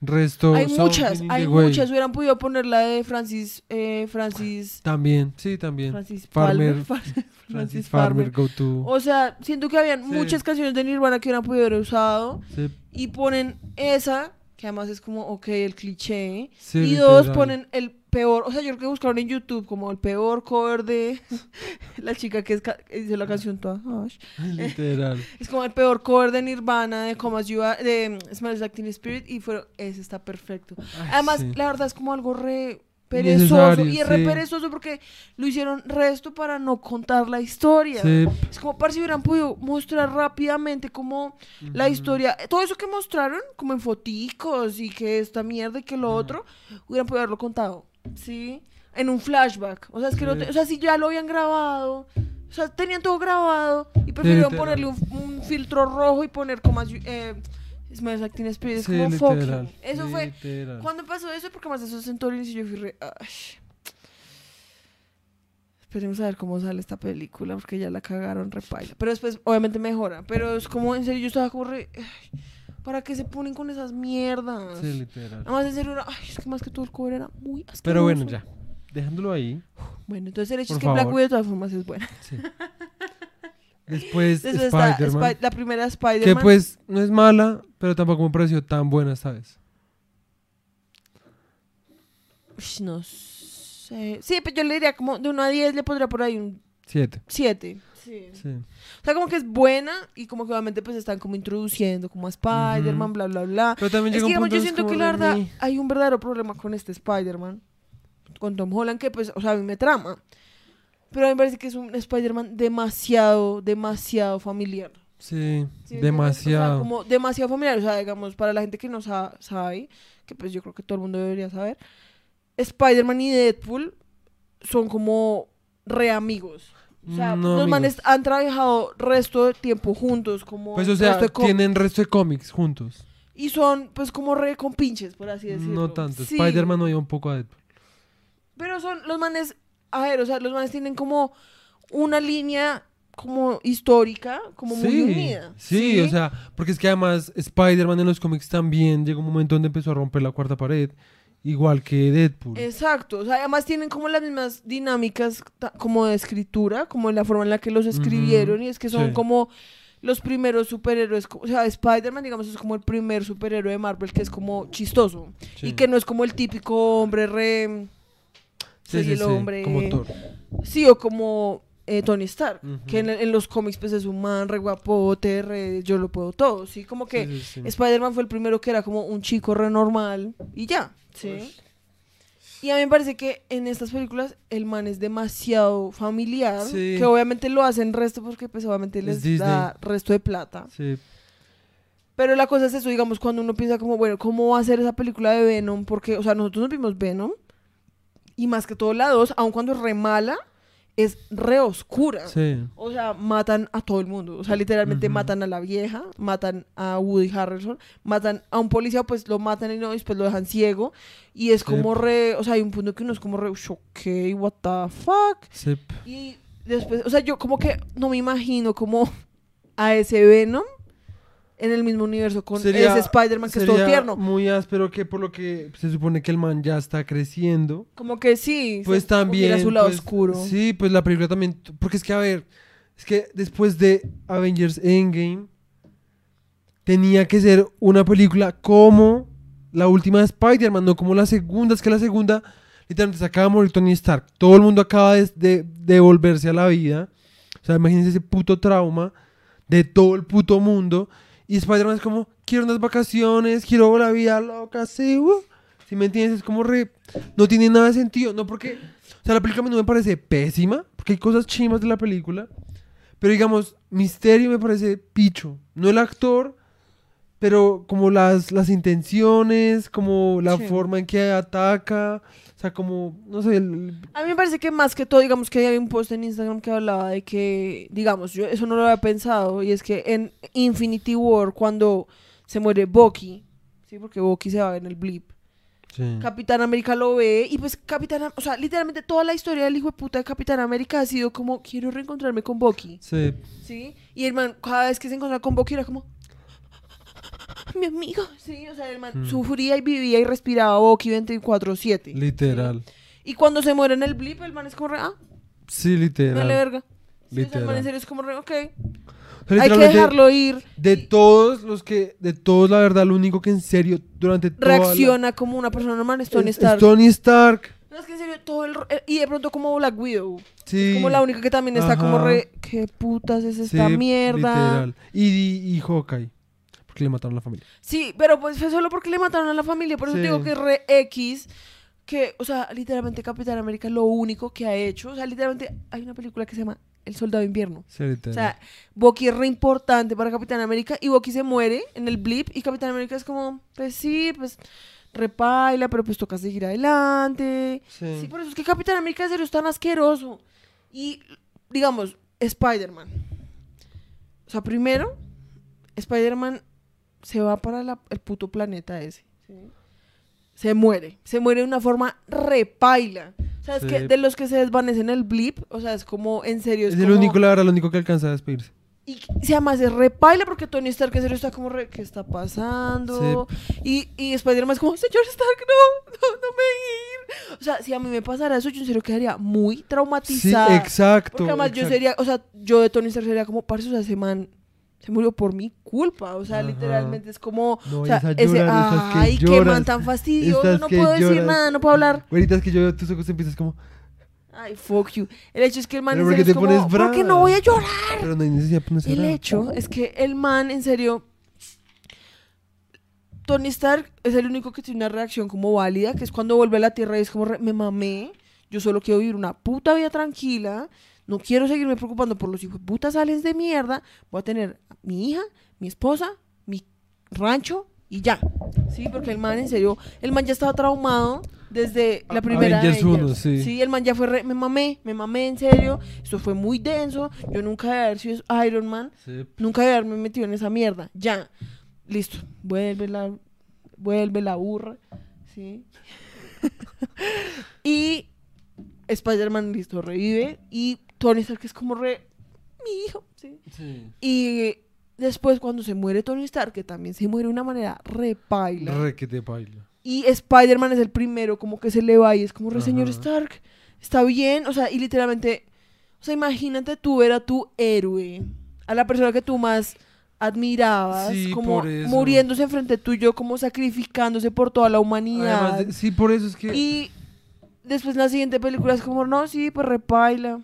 resto. Hay muchas, hay Way. muchas. Hubieran podido poner la de Francis... Eh, Francis... También, sí, también. Francis Farmer. Palmer. Francis Farmer, Go To. O sea, siento que habían Sí. muchas canciones de Nirvana que hubieran podido haber usado Sí, y ponen esa, que además es como, ok, el cliché. sí, y dos, ponen el peor, o sea, yo creo que buscaron en YouTube como el peor cover de la chica que es hizo la canción toda. Literal. Es como el peor cover de Nirvana, de Come As You Are, de mm, Smells Like Teen Spirit y fueron, ese está perfecto. Ay, Además, sí. la verdad es como algo re perezoso y es re sí. perezoso porque lo hicieron resto para no contar la historia. Sí. Es como para si hubieran podido mostrar rápidamente como la historia, todo eso que mostraron, como en foticos y que esta mierda y que lo otro, hubieran podido haberlo contado, ¿sí? En un flashback. O sea, es que no Sí. te- o sea, si ya lo habían grabado, O sea, tenían todo grabado y prefirieron ponerle un, un filtro rojo y poner como... Eh, Smells Like Teen Spirit. Es Sí, como literal. Eso fue... literal. ¿Cuándo pasó eso? Porque más de esos Centurions y yo fui re... ay. Esperemos a ver cómo sale esta película porque ya la cagaron repaila. Pero después obviamente mejora. Pero es como, en serio, yo estaba como re... ay, ¿Para qué se ponen con esas mierdas? Sí, literal. Además, en serio, era- ay, es que más que todo el cover era muy asqueroso. Pero bueno, ya. Dejándolo ahí. Bueno, entonces el hecho Por es que Black favor. Widow de todas formas es buena. Sí. Después, Después está Spider-Man. La primera Que Spider-Man. pues no es mala, pero tampoco me pareció tan buena esta vez. Ush, no sé. Sí, pero yo le diría como de 1 a 10 le pondría por ahí un Siete. 7. Sí. Sí. O sea, como que es buena y como que obviamente pues están como introduciendo como a Spider-Man, bla, bla, bla. Pero también Es llega que un punto yo siento que la verdad hay un verdadero problema con este Spider-Man, con Tom Holland, que pues, o sea, a mí me trama. Pero a mí me parece que es un Spider-Man demasiado, demasiado familiar. Sí, ¿Sí? O sea, demasiado. como demasiado familiar. O sea, digamos, para la gente que no sa- sabe, que pues yo creo que todo el mundo debería saber, Spider-Man y Deadpool son como re amigos. O sea, No, los amigos. manes han trabajado resto de tiempo juntos, como Pues o sea, resto tienen resto de cómics juntos. y son pues como re compinches, por así decirlo. No tanto. Sí, Spider-Man no iba un poco a Deadpool. Pero son los manes, a ver, o sea, los manes tienen como una línea como histórica, como muy sí, unida. Sí, o sea, porque es que además Spider-Man en los cómics también llegó un momento donde empezó a romper la cuarta pared, igual que Deadpool. Exacto, o sea, además tienen como las mismas dinámicas como de escritura, como en la forma en la que los escribieron, y es que son sí. como los primeros superhéroes, o sea, Spider-Man, digamos, es como el primer superhéroe de Marvel que es como chistoso, Sí. y que no es como el típico hombre re... Sí, el hombre... Como Thor. Sí, o como eh, Tony Stark, que en, en los cómics pues es un man re guapote, re yo lo puedo todo, sí, como que Sí, sí, sí. Spider-Man fue el primero que era como un chico re normal y ya, sí. Y a mí me parece que en estas películas el man es demasiado familiar, que obviamente lo hacen resto porque pues obviamente Es les Disney. da resto de plata. Sí. Pero la cosa es eso, digamos, cuando uno piensa como, bueno, ¿cómo va a ser esa película de Venom? Porque, o sea, nosotros nos vimos Venom y más que todo la 2, aun cuando es re mala, es re oscura. Sí. O sea, matan a todo el mundo. O sea, literalmente matan a la vieja, matan a Woody Harrelson, matan a un policía, pues lo matan y no, después lo dejan ciego. Y es Sí. como re. O sea, hay un punto que uno es como re. "Ush, Ok, what the fuck. Sí. Y después, o sea, yo como que no me imagino como a ese Venom en el mismo universo con Sería- ese Spider-Man que es todo tierno. Muy áspero que por lo que se supone que el man ya está creciendo. Como que sí. Pues también. cogiera su lado pues, oscuro. Sí, pues la película también. Porque es que, a ver, es que después de Avengers Endgame, tenía que ser una película como la última de Spider-Man, no como la segunda. Es que la segunda, literalmente, se acaba de morir Tony Stark. Todo el mundo acaba de, de, de volverse a la vida. O sea, imagínense ese puto trauma de todo el puto mundo. Y Spider-Man es como, quiero unas vacaciones, quiero la vida loca, sí, uh. Si me entiendes, es como re. No tiene nada de sentido. No porque. O sea, la película a mí no me parece pésima, porque hay cosas chimas de la película. Pero digamos, Misterio me parece picho. No el actor, pero como las, las intenciones, como la Sí. forma en que ataca. O sea, como, no sé, el- A mí me parece que más que todo, digamos que había un post en Instagram que hablaba de que, digamos, yo eso no lo había pensado, y es que en Infinity War, cuando se muere Bucky, ¿sí? Porque Bucky se va en el blip, sí. Capitán América lo ve, y pues Capitán, o sea, literalmente toda la historia del hijo de puta de Capitán América ha sido como, quiero reencontrarme con Bucky, Sí. ¿sí? Y el man, cada vez que se encontraba con Bucky era como, mi amigo, ¿sí? O sea, el man Mm. sufría y vivía y respiraba Bucky 24-7. Literal. Y cuando se muere en el blip, el man es como, re, ah, Sí, Vale literal. verga. Sí, o sea, el Literal. man en serio es como re, ok. Hay que literalmente, dejarlo ir. De todos los que, de todos, la verdad, lo único que en serio durante toda la- Reacciona como una persona normal, es Tony es- es Stark. Tony Stark. No, es que en serio, todo el... eh, Y de pronto como Black Widow. Sí. Como la única que también está como re... ¿Qué putas es esta Sí, mierda? Literal. Y, y, y Hawkeye. Porque le mataron a la familia. Sí, pero pues fue solo porque le mataron a la familia. Por eso Sí. digo que re X. Que, o sea, literalmente Capitán América es lo único que ha hecho. O sea, literalmente hay una película que se llama El Soldado de Invierno. Sí. O sea, Bucky es re importante para Capitán América y Bucky se muere en el blip y Capitán América es como, pues sí, pues repaila, pero pues toca seguir adelante. sí. Sí, por eso es que Capitán América es tan asqueroso. Y, digamos, Spider-Man. O sea, primero, Spider-Man se va para la- el puto planeta ese. ¿sí? Se muere. Se muere de una forma repaila. O sea, es Sí. que de los que se desvanecen el blip, o sea, es como, en serio, es, Es el como- único, la verdad, lo único que alcanza a despedirse. Y se llama es repaila porque Tony Stark en serio está como, re, ¿qué está pasando? Y, y Spider-Man es como, señor Stark, no, no, no me ir. O sea, si a mí me pasara eso, yo en serio quedaría muy Sí, traumatizada. exacto. Porque además yo sería, o sea, yo de Tony Stark sería como, parce, o sea, ese man se murió por mi culpa. O sea, Ajá. literalmente es como, No o sea, ese, esas que ay, qué man tan fastidioso, no puedo decir lloras. nada, no puedo hablar. Ahorita es que yo tus ojos empiezas como, Ay, fuck you. El hecho es que el man Pero en ¿por qué serio es como, ¿por qué no voy a llorar? pero no hay necesidad de ponerse El hecho es que el man, en serio, Tony Stark es el único que tiene una reacción como válida, que es cuando vuelve a la Tierra y es como, me mamé, yo solo quiero vivir una puta vida tranquila, no quiero seguirme preocupando por los hijos putas aliens de mierda, voy a tener a mi hija, mi esposa, mi rancho y ya. Sí, porque el man, en serio, el man ya estaba traumado desde la A- primera uno, sí. sí, el man ya fue, re- me mamé, me mamé en serio, esto fue muy denso, yo nunca debí haber sido Iron Man, Sí. Nunca de haberme metido en esa mierda. Ya. Listo. Vuelve la, vuelve la burra. ¿Sí? y Spider-Man, listo, revive. Y Tony Stark es como re... Mi hijo. ¿sí? Sí. Y después cuando se muere Tony Stark, que también se muere de una manera repaila. Re que te baila. Y Spider-Man es el primero como que se le va y es como, re, señor. Stark, está bien. O sea, y literalmente, o sea, imagínate tú ver a tu héroe, a la persona que tú más admirabas, Sí, como muriéndose enfrente tuyo, como sacrificándose por toda la humanidad. Además, de- sí, por eso es que... Y después la siguiente película es como, no, sí, pues repaila.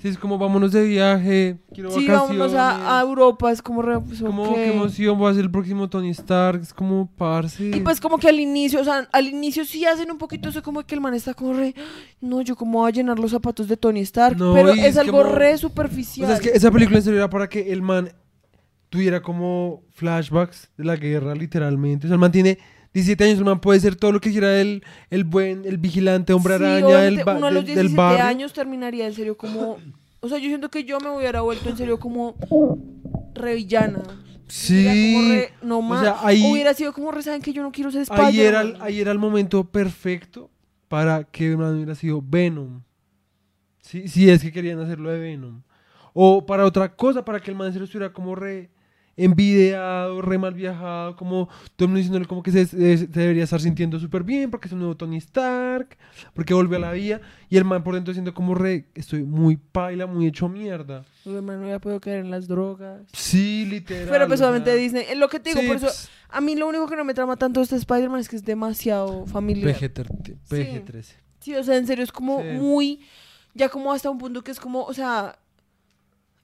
Sí, es como vámonos de viaje, quiero Sí, vacaciones. vámonos a, a Europa, es como, re, pues, como qué emoción, voy a ser el próximo Tony Stark, es como parce. Y pues como que al inicio, o sea, al inicio sí hacen un poquito eso como que el man está como re, no, yo cómo voy a llenar los zapatos de Tony Stark, No, pero es, es algo como- re o superficial. sea, es que esa película en serio era para que el man tuviera como flashbacks de la guerra, literalmente. O sea, el man tiene 17 años, el man puede ser todo lo que quiera el, el buen, el vigilante, hombre Sí, araña, el ba- uno a los del, del 17 barrio. años terminaría en serio como, o sea, yo siento que yo me hubiera vuelto en serio como re villana. Sí. Como re, no o más. sea, ahí, Hubiera sido como re, saben que yo no quiero ser Spider-Man. ahí, era, el- ahí era el momento perfecto para que man hubiera sido Venom. Sí, si es que querían hacerlo de Venom. O para otra cosa, para que el man en serio estuviera como re envidiado, re mal viajado, como todo el mundo diciéndole como que se, debería estar sintiendo súper bien porque es un nuevo Tony Stark, porque volvió a la vida, y el man por dentro siendo como re, estoy muy paila, muy hecho mierda. Uy, man, no hubiera podido caer en las drogas. Sí, literal. Pero pues obviamente Disney, es lo que te digo, sí, por eso, pues, a mí lo único que no me trama tanto de este Spider-Man es que es demasiado familiar. PG-13. PG-13. Sí, o sea, en serio es como Sí. muy. Ya como hasta un punto que es como, o sea.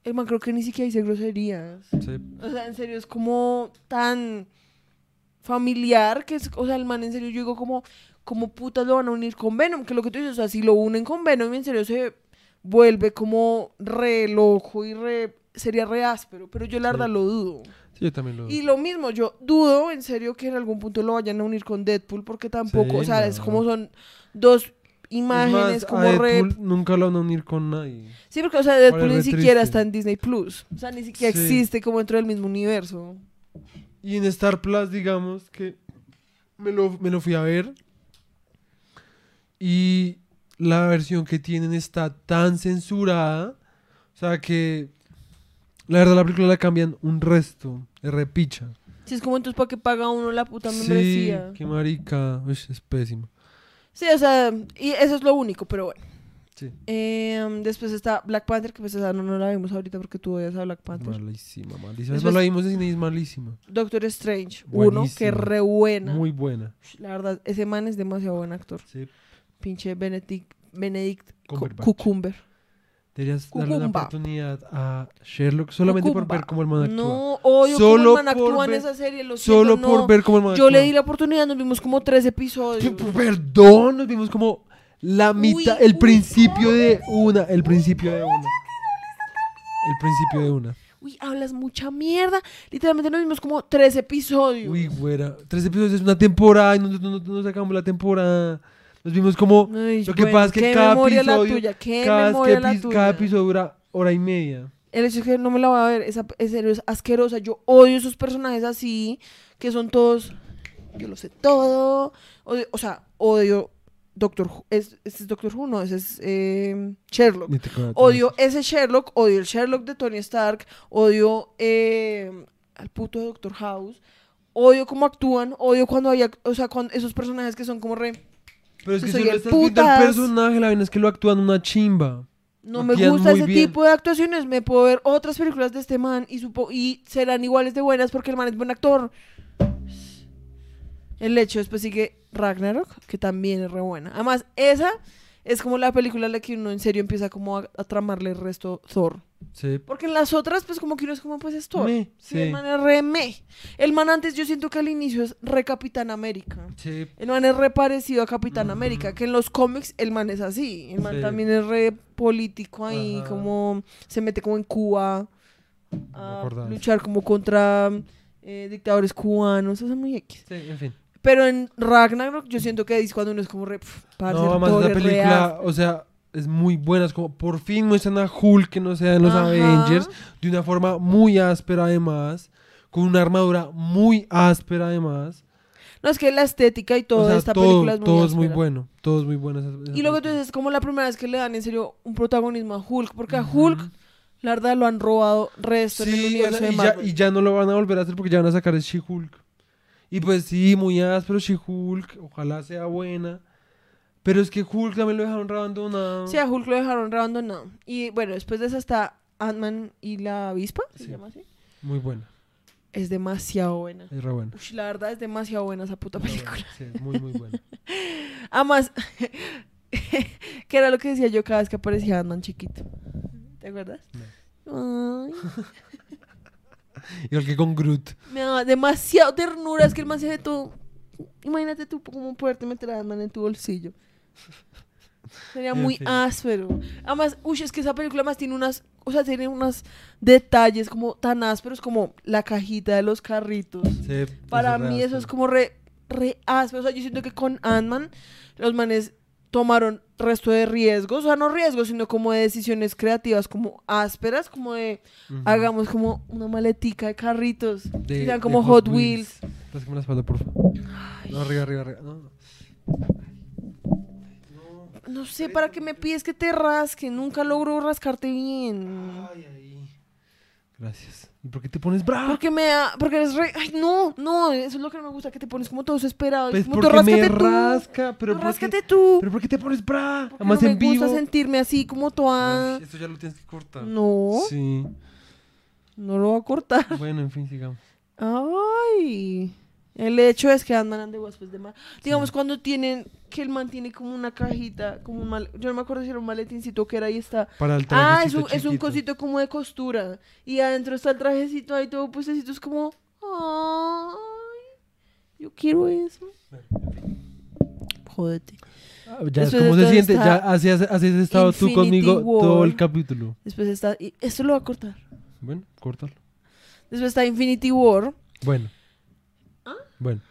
El man creo que ni siquiera dice groserías. Sí. O sea, en serio es como tan familiar que es. O sea, el man en serio yo digo como. Como putas lo van a unir con Venom. Que lo que tú dices, o sea, si lo unen con Venom, en serio se vuelve como re loco y re. Sería re áspero. Pero yo la Sí. verdad lo dudo. Sí, yo también lo Y lo mismo, yo dudo en serio que en algún punto lo vayan a unir con Deadpool, porque tampoco, Sí, o sea, es como son dos imágenes como a. Deadpool nunca lo van a unir con nadie. Sí, porque, o sea, Deadpool ni siquiera triste. está en Disney Plus. O sea, ni siquiera Sí. existe como dentro del mismo universo. Y en Star Plus, digamos que me lo, me lo fui a ver. Y la versión que tienen está tan censurada. O sea que la verdad la película la cambian un resto. Es repicha. Si es como entonces para que paga uno la puta Sí, membresía. qué marica. Uy, es pésimo. Sí, o sea, y eso es lo único, pero bueno. Sí. Eh, después está Black Panther, que pues esa no, no la vimos ahorita porque tú odias a Black Panther. Malísima, malísima. Después- No la vimos de cine y es malísima. Doctor Strange, uno, que re buena. Muy buena. La verdad, ese man es demasiado buen actor. Sí. Pinche Benedict, Benedict Cu- Cumberbatch. Cucumber. Deberías darle una Cucumba. oportunidad a Sherlock solamente por ver cómo el man actúa. No, odio Solo cómo el man actúa en ver- esa serie, lo siento, Solo no. por ver cómo el man Yo le actúa. di la oportunidad, nos vimos como tres episodios. Perdón, nos vimos como la mitad, Uy, el uy, principio de una, el principio de una. El principio de una. Uy, hablas mucha mierda. Literalmente nos vimos como tres episodios. Uy, güera. Tres episodios es una temporada y no, no, no sacamos la temporada. Nos vimos como. Ay, Lo que bueno, pasa es que cada episodio- Cada, que epi- tuya. cada episodio dura hora y media. el hecho es que no me la voy a ver, esa, serio es asquerosa. Yo odio esos personajes así, que son todos, yo lo sé todo. Odio- o sea, odio Doctor. Es, este es Doctor Who, no, ese es eh, Sherlock. Odio ese Sherlock, odio el Sherlock de Tony Stark, odio eh, al puto de Doctor House, odio cómo actúan, odio cuando hay, o sea, cuando esos personajes que son como re... Pero es que soy solo el estás viendo el personaje, la vaina es que lo actúan una chimba. No me gusta ese bien. tipo de actuaciones, me puedo ver otras películas de este man y, supo y serán iguales de buenas porque el man es buen actor. El hecho después sigue Ragnarok, que también es re buena. Además, esa es como la película en la que uno en serio empieza como a, a tramarle el resto Thor. Sí. Porque en las otras, pues como que uno es como, pues es Thor. Me, Sí, sí. el man es re me. El man antes yo siento que al inicio es re Capitán América. Sí. El man es re parecido a Capitán. América, que en los cómics el man es así. El man Sí. también es re político ahí, Ajá. como se mete como en Cuba a luchar como contra eh, dictadores cubanos, eso es muy X. Sí, en fin. Pero en Ragnarok yo siento que es cuando uno es como re... pf, parce, No, película, af- o sea, es muy buena. Es como por fin muestran a Hulk que no sea en los Ajá. Avengers de una forma muy áspera, además. Con una armadura muy áspera, además. No, es que la estética y todo o sea, esta todo, película es muy todo es muy áspera. bueno. Todo es muy bueno. esa- esa Y luego entonces es como la primera vez que le dan en serio un protagonismo a Hulk, porque a Hulk, la verdad, lo han robado resto en el Sí, universo de y, ya, y ya no lo van a volver a hacer porque ya van a sacar el She-Hulk. Y pues sí, muy áspero She-Hulk. Ojalá sea buena. Pero es que Hulk también lo dejaron abandonado. Sí, a Hulk lo dejaron abandonado. Y bueno, después de eso está Ant-Man y la avispa, ¿se Sí. llama así? Muy buena. Es demasiado buena. Es re buena. La verdad es demasiado buena esa puta película. buena, Sí, es muy, muy buena. Además, que era lo que decía yo cada vez que aparecía Ant-Man chiquito. ¿Te acuerdas? Ay, Igual que con Groot. me daba demasiado ternura. Es que el man se ve todo. Imagínate tú cómo poderte meter a Ant-Man en tu bolsillo. Sería En muy fin. áspero. Además, uy, es que esa película más tiene unas, o sea, tiene unos detalles como tan ásperos como la cajita de los carritos. Sí, Para mí eso es como re, re áspero. O sea, yo siento que con Ant-Man los manes tomaron resto de riesgos, o sea, no riesgos, sino como de decisiones creativas, como ásperas, como de hagamos como una maletica de carritos, De- como Hot Wheels. Pásame la espalda, por favor. No, arriba, arriba, arriba. No, no. No sé, ¿para qué me pides que te rasque? Nunca logro rascarte bien. Ay, ahí. Gracias. ¿Y por qué te pones bravo? Porque me da, porque eres re... Ay, no, no, eso es lo que no me gusta, que te pones como todo desesperado. Pues como porque me tú. rasca, pero tú ¿por qué- ráscate tú. ¿Pero por qué te pones? Porque Además no me en vivo. gusta sentirme así como toda... Ay, esto ya lo tienes que cortar. No, Sí. no lo voy a cortar. Bueno, en fin, sigamos. Ay. El hecho es que andan ande después de mar. Digamos, cuando tienen, que el man tiene como una cajita, como un mal, yo no me acuerdo si era un maletincito que era ahí está. Para el Ah, es un, es cosito como de costura. Y adentro está el trajecito ahí todo puestecito. Es como, ay, yo quiero eso. Jódete. Ah, Ya, Eso ¿cómo es se siente? Ya así has, así has estado tú conmigo todo el capítulo. Después está, y esto lo va a cortar. Bueno, córtalo. Después está Infinity War. Bueno. Bueno,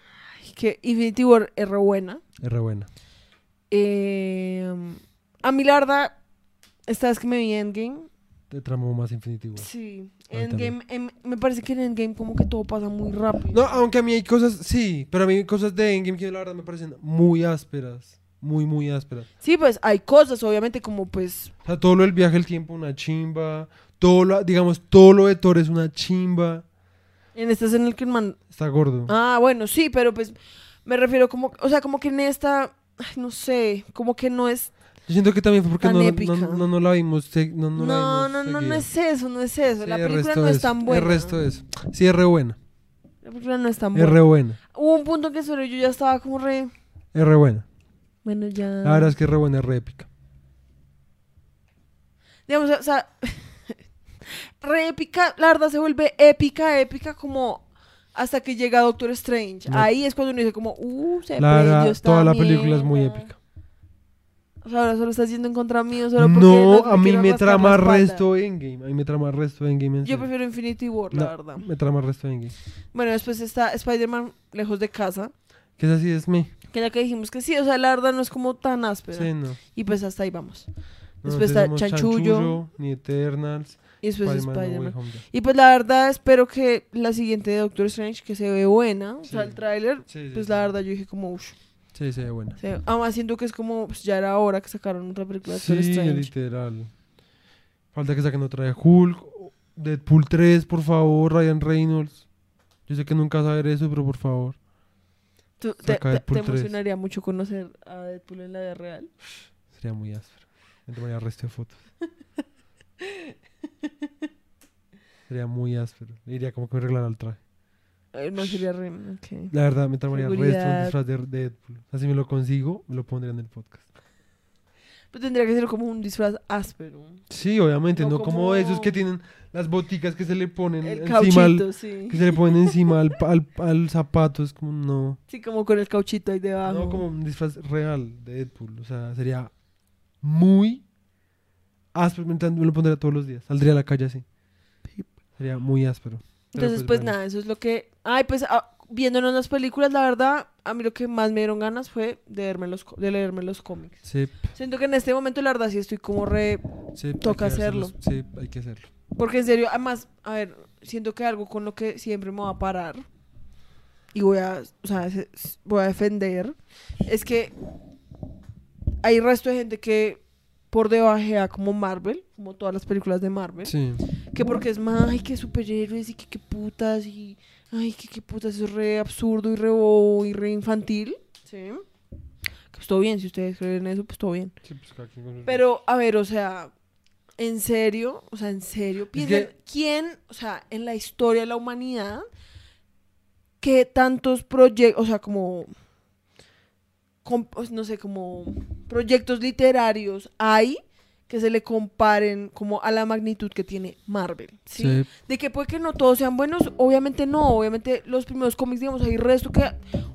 Ay, Que Infinity War es re buena. es re buena. Eh, a mí la verdad, esta vez que me vi Endgame, Te tramó más Infinity War. sí, Endgame, em- me parece que en Endgame como que todo pasa muy rápido. No, aunque a mí hay cosas, sí, pero a mí hay cosas de Endgame que la verdad me parecen muy ásperas. Muy, muy ásperas. Sí, pues hay cosas, obviamente, como pues, O sea, todo lo del viaje al tiempo, una chimba. Todo lo, digamos, todo lo de Thor es una chimba. En este es en el que el man... Está gordo. Ah, bueno, sí, pero pues me refiero como, o sea, como que en esta, ay, no sé, como que no es... Yo siento que también fue porque no, no, no, no, no la vimos. No, no, No, la no, vimos no, no, seguida. es eso, no es eso. Sí, la el película no es tan buena. El resto es. Sí, es re buena. La película no es tan Es re buena. buena. Hubo un punto que sobre yo ya estaba como re... Es re buena. Bueno, ya... La verdad es que es re buena, es re épica. digamos, o sea, re épica, la verdad se vuelve épica, épica como hasta que llega Doctor Strange. No. Ahí es cuando uno dice como, uh, se La esta toda la película es muy épica. O sea, ahora solo estás yendo en contra mío, solo porque No, a mí me la trama resto Endgame. A mí me trama resto Endgame. en Yo serio. prefiero Infinity War, No, la verdad. Me trama resto Endgame. Bueno, después está Spider-Man lejos de casa, Que es así, es me. que ya que dijimos que sí, o sea, la verdad no es como tan áspera. Sí, no. Y pues hasta ahí vamos. No, Después sí está somos Chanchullo. ni Eternals. Y después Spider-Man No. Y pues la verdad espero que la siguiente de Doctor Strange, que se ve buena, o sea, Sí. el tráiler, Sí, sí, pues sí. la verdad yo dije como, uff. Sí, se ve buena. Además siento que es como, pues ya era hora que sacaron otra película de Sí, Doctor Strange. literal. Falta que saquen otra de Hulk. Deadpool 3, por favor, Ryan Reynolds. Yo sé que nunca vas a ver eso, pero por favor. ¿Tú- te, te- te 3. emocionaría mucho conocer a Deadpool en la vida real? Sería muy áspero. Me tomaría resto de fotos. Sería muy áspero. Iría como que me arreglara el traje. Eh, no sería re... La verdad, me tomaría resto un disfraz de, de Deadpool. O sea, si me lo consigo, me lo pondría en el podcast. Pues tendría que ser como un disfraz áspero. Sí, obviamente, No no, como... como- esos que tienen las boticas que se le ponen El encima al, sí. que se le ponen encima al, al, al zapato. Es como, no. Sí, como con el cauchito ahí debajo. No como un disfraz real de Deadpool. O sea, sería muy áspero. Me me lo pondría todos los días. Saldría a la calle así. Sería muy áspero. Pero Entonces, pues bueno. nada, eso es lo que... Ay, pues ah, viéndonos las películas, la verdad, a mí lo que más me dieron ganas fue de, leerme los, de leerme los cómics. Sí, Siento que en este momento, la verdad, sí estoy como re... sí. Toca hacerlo. Sí, hay que hacerlo. Porque en serio, además, a ver, siento que algo con lo que siempre me va a parar y voy a, o sea, voy a defender es que hay resto de gente que por debajea como Marvel, como todas las películas de Marvel, Sí. que porque es más, ay, que superhéroes y que qué putas y, ay, que qué putas, eso es re absurdo y re bobo y re infantil, ¿sí? Que pues todo bien, si ustedes creen eso, pues todo bien. Sí, pues cada quien con Pero, a ver, o sea, en serio, o sea, en serio, piensen, que- ¿quién, o sea, en la historia de la humanidad, qué tantos proyectos, o sea, como, pues, no sé, como proyectos literarios hay que se le comparen como a la magnitud que tiene Marvel, ¿sí? Sí. De que puede que no todos sean buenos, obviamente no, obviamente los primeros cómics, digamos, hay resto que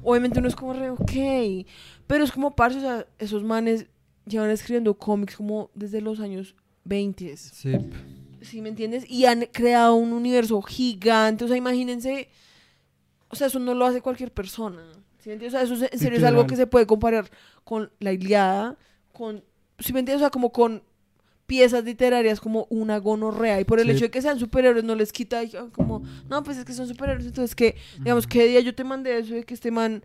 obviamente uno es como re, ok, pero es como parce, o sea, esos manes llevan escribiendo cómics como desde los años 20, Sí. ¿sí me entiendes? Y han creado un universo gigante, o sea, imagínense, o sea, eso no lo hace cualquier persona, ¿sí me entiendes? O sea, eso es- en serio es algo que se puede comparar con la Iliada, con, ¿sí me entiendes? O sea, como con piezas literarias como una gonorrea y por el Sí. hecho de que sean superhéroes no les quita como no pues es que son superhéroes entonces que digamos qué día yo te mandé eso de que este man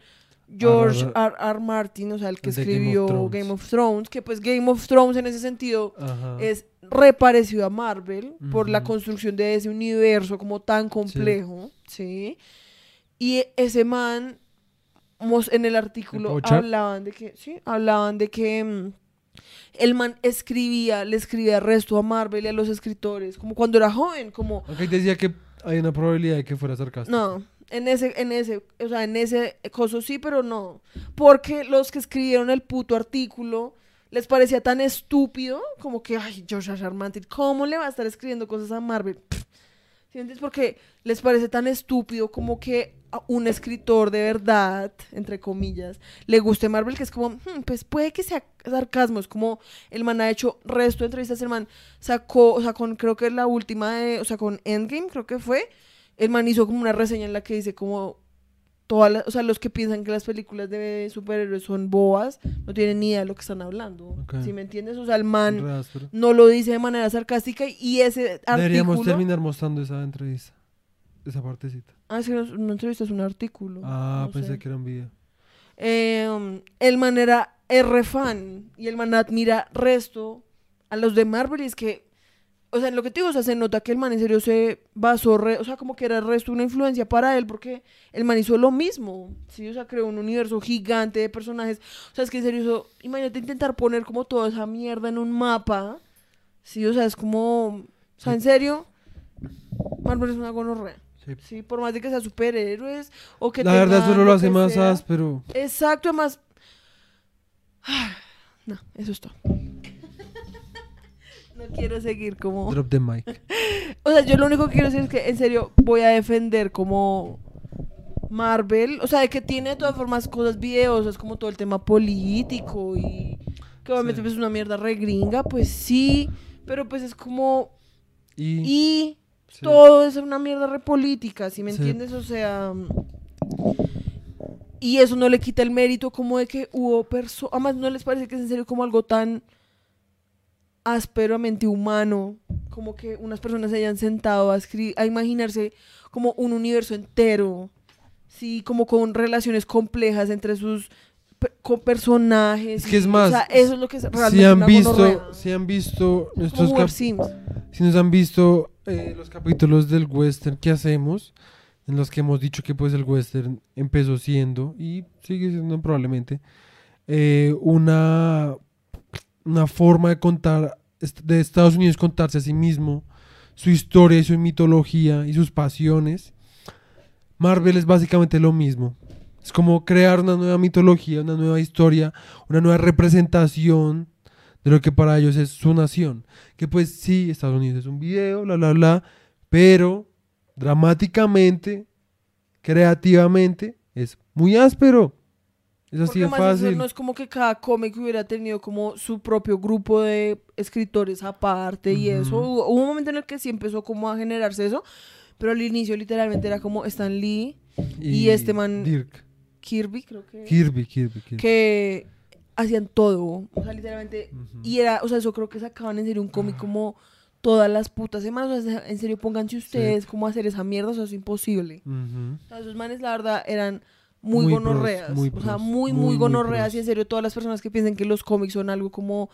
George R. R. Martin o sea el que Game of escribió. Game of Thrones que pues Game of Thrones en ese sentido Ajá. es re parecido a Marvel por la construcción de ese universo como tan complejo, ¿sí? Y ese man, en el artículo hablaban de que, sí, hablaban de que mm, el man escribía, le escribía resto a Marvel y a los escritores, como cuando era joven, como, Aunque decía que hay una probabilidad de que fuera sarcástico. no, en ese, en ese, o sea, en ese coso sí, pero no. Porque los que escribieron el puto artículo les parecía tan estúpido como que, ay. R. Martin, ¿cómo le va a estar escribiendo cosas a Marvel? Pff. ¿Sí entiendes? Porque les parece tan estúpido como que a un escritor de verdad, entre comillas, le guste Marvel, que es como, "Hmm, pues puede que sea sarcasmo, es como el man ha hecho resto de entrevistas, el man sacó, o sea, con creo que la última de, o sea, con Endgame creo que fue, el man hizo como una reseña en la que dice como todas las, o sea, los que piensan que las películas de superhéroes son boas, no tienen ni idea de lo que están hablando. Ok. ¿Sí me entiendes? O sea, el man no lo dice de manera sarcástica y ese Deberíamos artículo terminar mostrando esa entrevista. Esa partecita. Ah, es que no, no entrevista, es un artículo. Ah, no pensé sé. que era un video. Eh, el man era R fan y el man admira resto a los de Marvel y es que, o sea, en lo que te digo, o sea, se nota que el man en serio se basó, re- o sea, como que era resto una influencia para él porque el man hizo lo mismo, sí, o sea, creó un universo gigante de personajes, o sea, es que en serio eso, imagínate intentar poner como toda esa mierda en un mapa, sí, o sea, es como, o sea, en serio, Marvel es una gonorrea. Sí. Sí, por más de que sea superhéroes o que La verdad tengan solo lo hace más sea. áspero. Exacto, además. No, eso es todo. No quiero seguir como. Drop the mic. O sea, yo lo único que quiero decir es que en serio voy a defender como Marvel. O sea, de que tiene de todas formas cosas videosas, como todo el tema político y que obviamente Sí. pues, es una mierda re gringa, pues sí. Pero pues es como. Y, Y sí. todo es una mierda re política, ¿sí me Sí. entiendes? O sea. Y eso no le quita el mérito como de que hubo personas. Además, ¿no les parece que es en serio como algo tan ásperamente humano? como que unas personas se hayan sentado a, a imaginarse como un universo entero, sí, como con relaciones complejas entre sus con personajes. Es que es más, o sea, eso es lo que es realmente Si han visto, gonorrea. si han visto nuestros si nos han visto eh, los capítulos del western que hacemos, en los que hemos dicho que pues el western empezó siendo y sigue siendo probablemente eh, una una forma de contar de Estados Unidos contarse a sí mismo su historia y su mitología y sus pasiones. Marvel es básicamente lo mismo. Es como crear una nueva mitología, una nueva historia, una nueva representación de lo que para ellos es su nación. Que pues sí, Estados Unidos es un video, bla, bla, bla, pero dramáticamente, creativamente, es muy áspero. Es así de además eso fácil. no es como que cada cómic hubiera tenido como su propio grupo de escritores aparte y Ujú. eso. Hubo, hubo un momento en el que sí empezó como a generarse eso, pero al inicio literalmente era como Stan Lee, y este man- Dirk. Kirby, creo que... Kirby, Kirby, Kirby. que hacían todo, o sea, literalmente, y era, o sea, eso creo que sacaban en serio un cómic como todas las putas semanas, o sea, en serio pónganse ustedes cómo hacer esa mierda, o sea, es imposible. Ujú. O sea, esos manes, la verdad, eran muy, Muy pros, gonorreas, muy o sea, muy, muy, gonorreas, y en serio, todas las personas que piensen que los cómics son algo como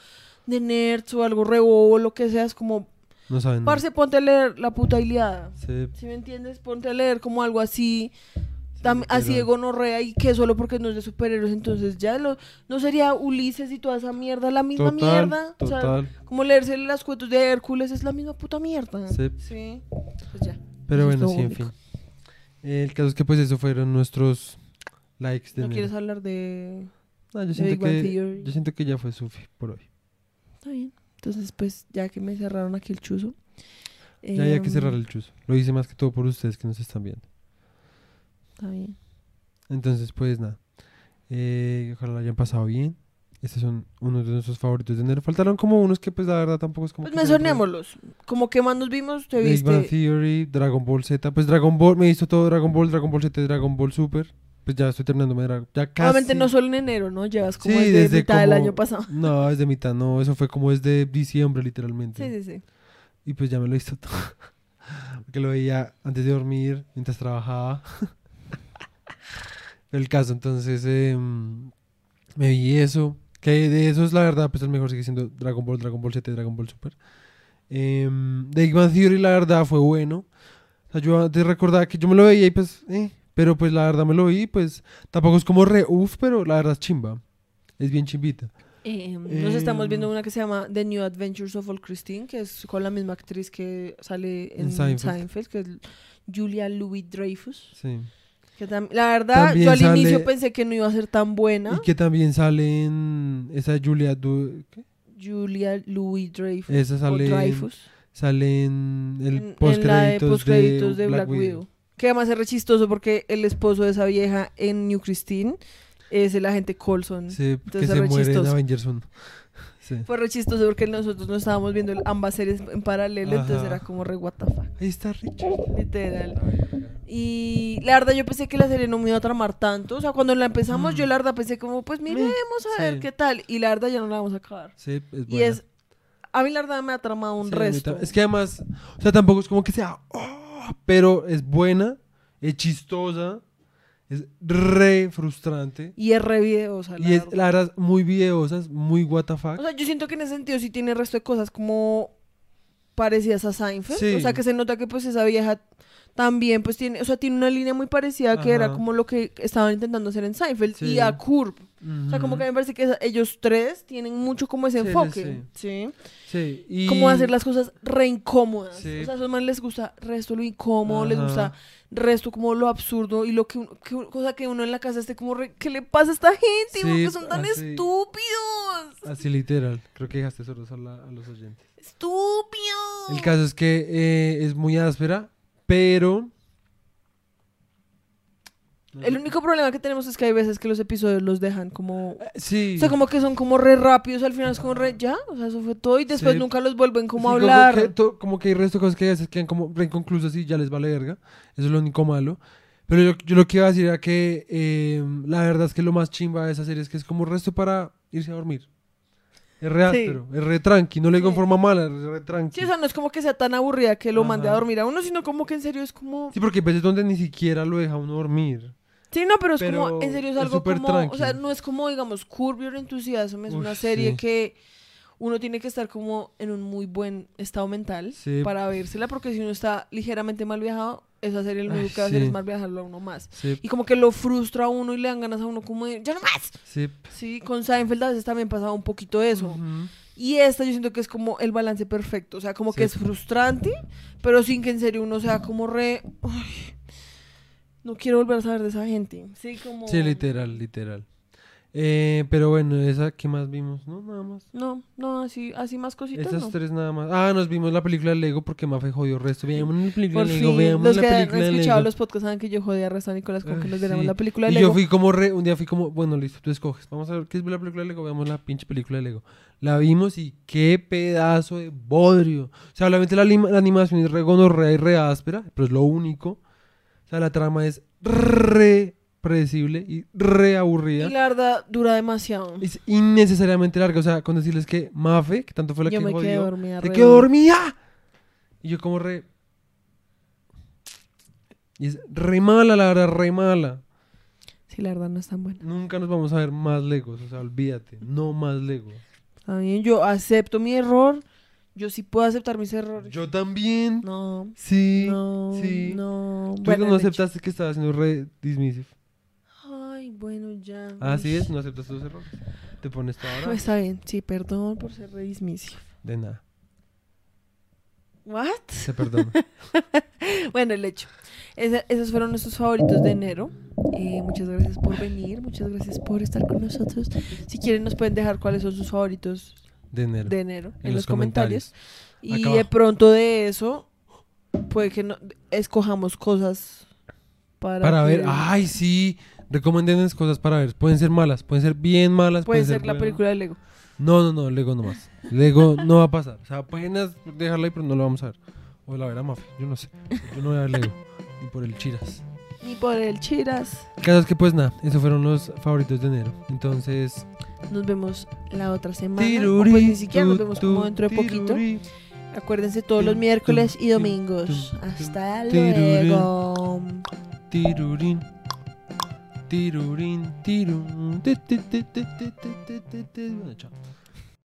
de nerds o algo rebo o lo que sea, es como, No saben. parce, ponte a leer la puta Iliada. Sí, Si me entiendes, ponte a leer como algo así, tam- así de gonorrea y que solo porque no es de superhéroes, entonces ya lo, no sería Ulises y toda esa mierda la misma Total, mierda. O sea, total. como leerse las cuentos de Hércules es la misma puta mierda. Sí. Sí. Pues ya. Pero Eso bueno, sí, en fin. El caso es que pues eso fueron nuestros likes de ¿No enero. quieres hablar de...? No, yo siento que yo siento que ya fue sufi por hoy. Está bien. Entonces, pues, ya que me cerraron aquí el chuzo. Ya hay que em, cerrar el chuzo. Lo hice más que todo por ustedes que nos están viendo. Está bien. Entonces, pues nada. Eh, ojalá lo hayan pasado bien. Estos son unos de nuestros favoritos de enero. Faltaron como unos que pues la verdad tampoco es como... Pues mencionémoslos. Como que más nos vimos, te Big Bang viste... Theory, Dragon Ball Z. Pues Dragon Ball, me hizo todo Dragon Ball, Dragon Ball Z, Dragon Ball Super. Pues ya estoy terminando Dragon Ya casi. Obviamente no solo en enero, ¿no? Llevas como Sí, desde, desde mitad del como- año pasado. No, desde mitad, no. Eso fue como desde diciembre, literalmente. Sí, sí, sí. Y pues ya me lo hizo todo. Porque lo veía antes de dormir, mientras trabajaba. el caso, entonces em, me vi eso. Que de esos, la verdad, pues el mejor sigue siendo Dragon Ball, Dragon Ball Z y Dragon Ball Super. Em, The Big Bang Theory, la verdad, fue bueno. O sea, yo antes recordaba que yo me lo veía y pues, eh, pero pues la verdad me lo vi, pues tampoco es como re uff, pero la verdad es chimba. Es bien chimbita. Eh, nos estamos viendo Em. una que se llama The New Adventures of All Christine, que es con la misma actriz que sale en, En Seinfeld. Seinfeld. que es Julia Louis Dreyfus. Sí. Que la verdad, También yo al sale- inicio pensé que no iba a ser tan buena. Y que también sale en esa Julia Du- ¿qué? Julia Louis Dreyfus. Esa sale en, Sale sale en el en, en la de postcréditos postcréditos de, Black, Widow. Que además es re chistoso porque el esposo de esa vieja en New Christine es el agente Colson. Sí, que Entonces se es re muere en. Avengers 1. Sí. Fue re chistoso porque nosotros no estábamos viendo ambas series en paralelo, entonces era como re what the fuck, Ahí está Richard. literal. Y la verdad yo pensé que la serie no me iba a tramar tanto, o sea, cuando la empezamos Mm. yo la verdad pensé como, pues miremos a ver sí. qué tal, y la verdad ya no la vamos a acabar. Sí, es Y buena. es, a mí la verdad me ha tramado un Sí, resto. Es que además, o sea, tampoco es como que sea, "Oh", pero es buena, es chistosa, es re frustrante. Y es re videosa, la Y es, la verdad, muy videosa, es muy what the fuck. O sea, yo siento que en ese sentido sí tiene resto de cosas como parecidas a Seinfeld. Sí. O sea, que se nota que pues esa vieja también pues tiene, o sea, tiene una línea muy parecida que era como lo que estaban intentando hacer en Seinfeld y a Curb. O sea, como que me parece que ellos tres tienen mucho como ese Sí, enfoque, ¿sí? Sí, y... Como hacer las cosas re incómodas. Sí. O sea, a esos man les gusta resto lo incómodo, les gusta resto como lo absurdo y lo que, uno- que uno- cosa que uno en la casa esté como re, ¿qué le pasa a esta gente? Sí, ¿Por qué son tan así. estúpidos? Así literal, creo que dejaste a, la- a los oyentes. ¡Estúpidos! El caso es que eh, es muy áspera, pero... El único problema que tenemos es que hay veces que los episodios los dejan como... Eh, Sí. O sea, como que son como re rápidos, al final es como re, ya, o sea, eso fue todo y después Sí. nunca los vuelven como a Sí, hablar. que, to- como que hay resto de cosas que a veces quedan como re inconclusas y ya les vale verga. Eso es lo único malo. Pero yo, yo lo que iba a decir era que eh, la verdad es que lo más chimba de esa serie es que es como resto para irse a dormir. Es re Sí. áspero, es re tranqui. No le digo en Sí. forma mala, es re tranqui. Sí, o sea, no es como que sea tan aburrida que lo mande a Ajá. dormir a uno, sino como que en serio es como... Sí, porque hay veces donde ni siquiera lo deja uno dormir. Sí, no, pero es Pero como, en serio es es algo súper como, o sea, tranqui. no es como, digamos, Curb Your Enthusiasm, es Uf, una serie sí. que uno tiene que estar como en un muy buen estado mental Sí. para vérsela, porque si uno está ligeramente mal viajado, esa serie lo único que va a hacer es mal viajarlo a uno más. Sí, Y como que lo frustra a uno y le dan ganas a uno como de, ¡ya no más! sí. Sí, con Seinfeld a veces también pasaba un poquito eso. Y esta yo siento que es como el balance perfecto. O sea, como que es frustrante, pero sin que en serio uno sea como re. "Ay, no quiero volver a saber de esa gente. Sí, como. Sí, literal, literal. Eh, pero bueno, esa, ¿qué más vimos? No, nada más. No, no, así, así más cositas. Esas no. tres nada más. Ah, nos vimos la película de Lego porque Mafe jodió resto. Veamos la película de Lego, veamos los la que han película de escuchado Lego. los podcasts saben que yo jodía a Resta Nicolás con que Ay, nos viéramos sí. la película de Y Lego. yo fui como re, un día fui como, bueno, listo, tú escoges. Vamos a ver qué es la película de Lego, veamos la pinche película de Lego. La vimos y qué pedazo de bodrio. O sea, obviamente la, la animación es re gonorrea y re áspera, pero es lo único. Sea, la trama es re predecible y re aburrida. Y la verdad dura demasiado. Es innecesariamente larga. O sea, con decirles que Mafe, que tanto fue la yo que me quedé jodió, dormida. se re quedó duro. dormida. Y yo como re... Y es re mala, la verdad, re mala. Sí, la verdad no es tan buena. Nunca nos vamos a ver más Legos, o sea, olvídate, no más Legos. Bien, yo acepto mi error. Yo sí puedo aceptar mis errores. Yo también. No, Sí. no, sí. no. Tú Bueno, no hecho. aceptaste que estaba haciendo re dismissive. Ay, bueno, ya. Así es, no aceptas tus errores. Te pones toda brava. Está bien, sí, perdón por ser re dismissive. De nada, ¿What? se perdona. Bueno, el hecho. Esa- esos fueron nuestros favoritos de enero. Eh, muchas gracias por venir, muchas gracias por estar con nosotros. Si quieren nos pueden dejar cuáles son sus favoritos De enero. de enero en, En los, los comentarios. Y de pronto de eso, puede que no, escojamos cosas para, Para ver, ay, sí. Recomiéndenos cosas para ver. Pueden ser malas, pueden ser bien malas. Puede pueden ser la buenas. película de Lego. No, no, no, Lego no más. Lego no va a pasar. O sea, apenas dejarla ahí, pero no lo vamos a ver. O la verá Mafe, yo no sé. Yo no voy a ver Lego. Ni por el Chiras. Ni por el Chiras. El caso es que, pues nada, esos fueron los favoritos de enero. Entonces, nos vemos la otra semana. Tiruri, o pues ni siquiera nos vemos como dentro de poquito. Acuérdense todos los miércoles y domingos. Hasta luego. Tirurín. Tirurín. Bueno, chao.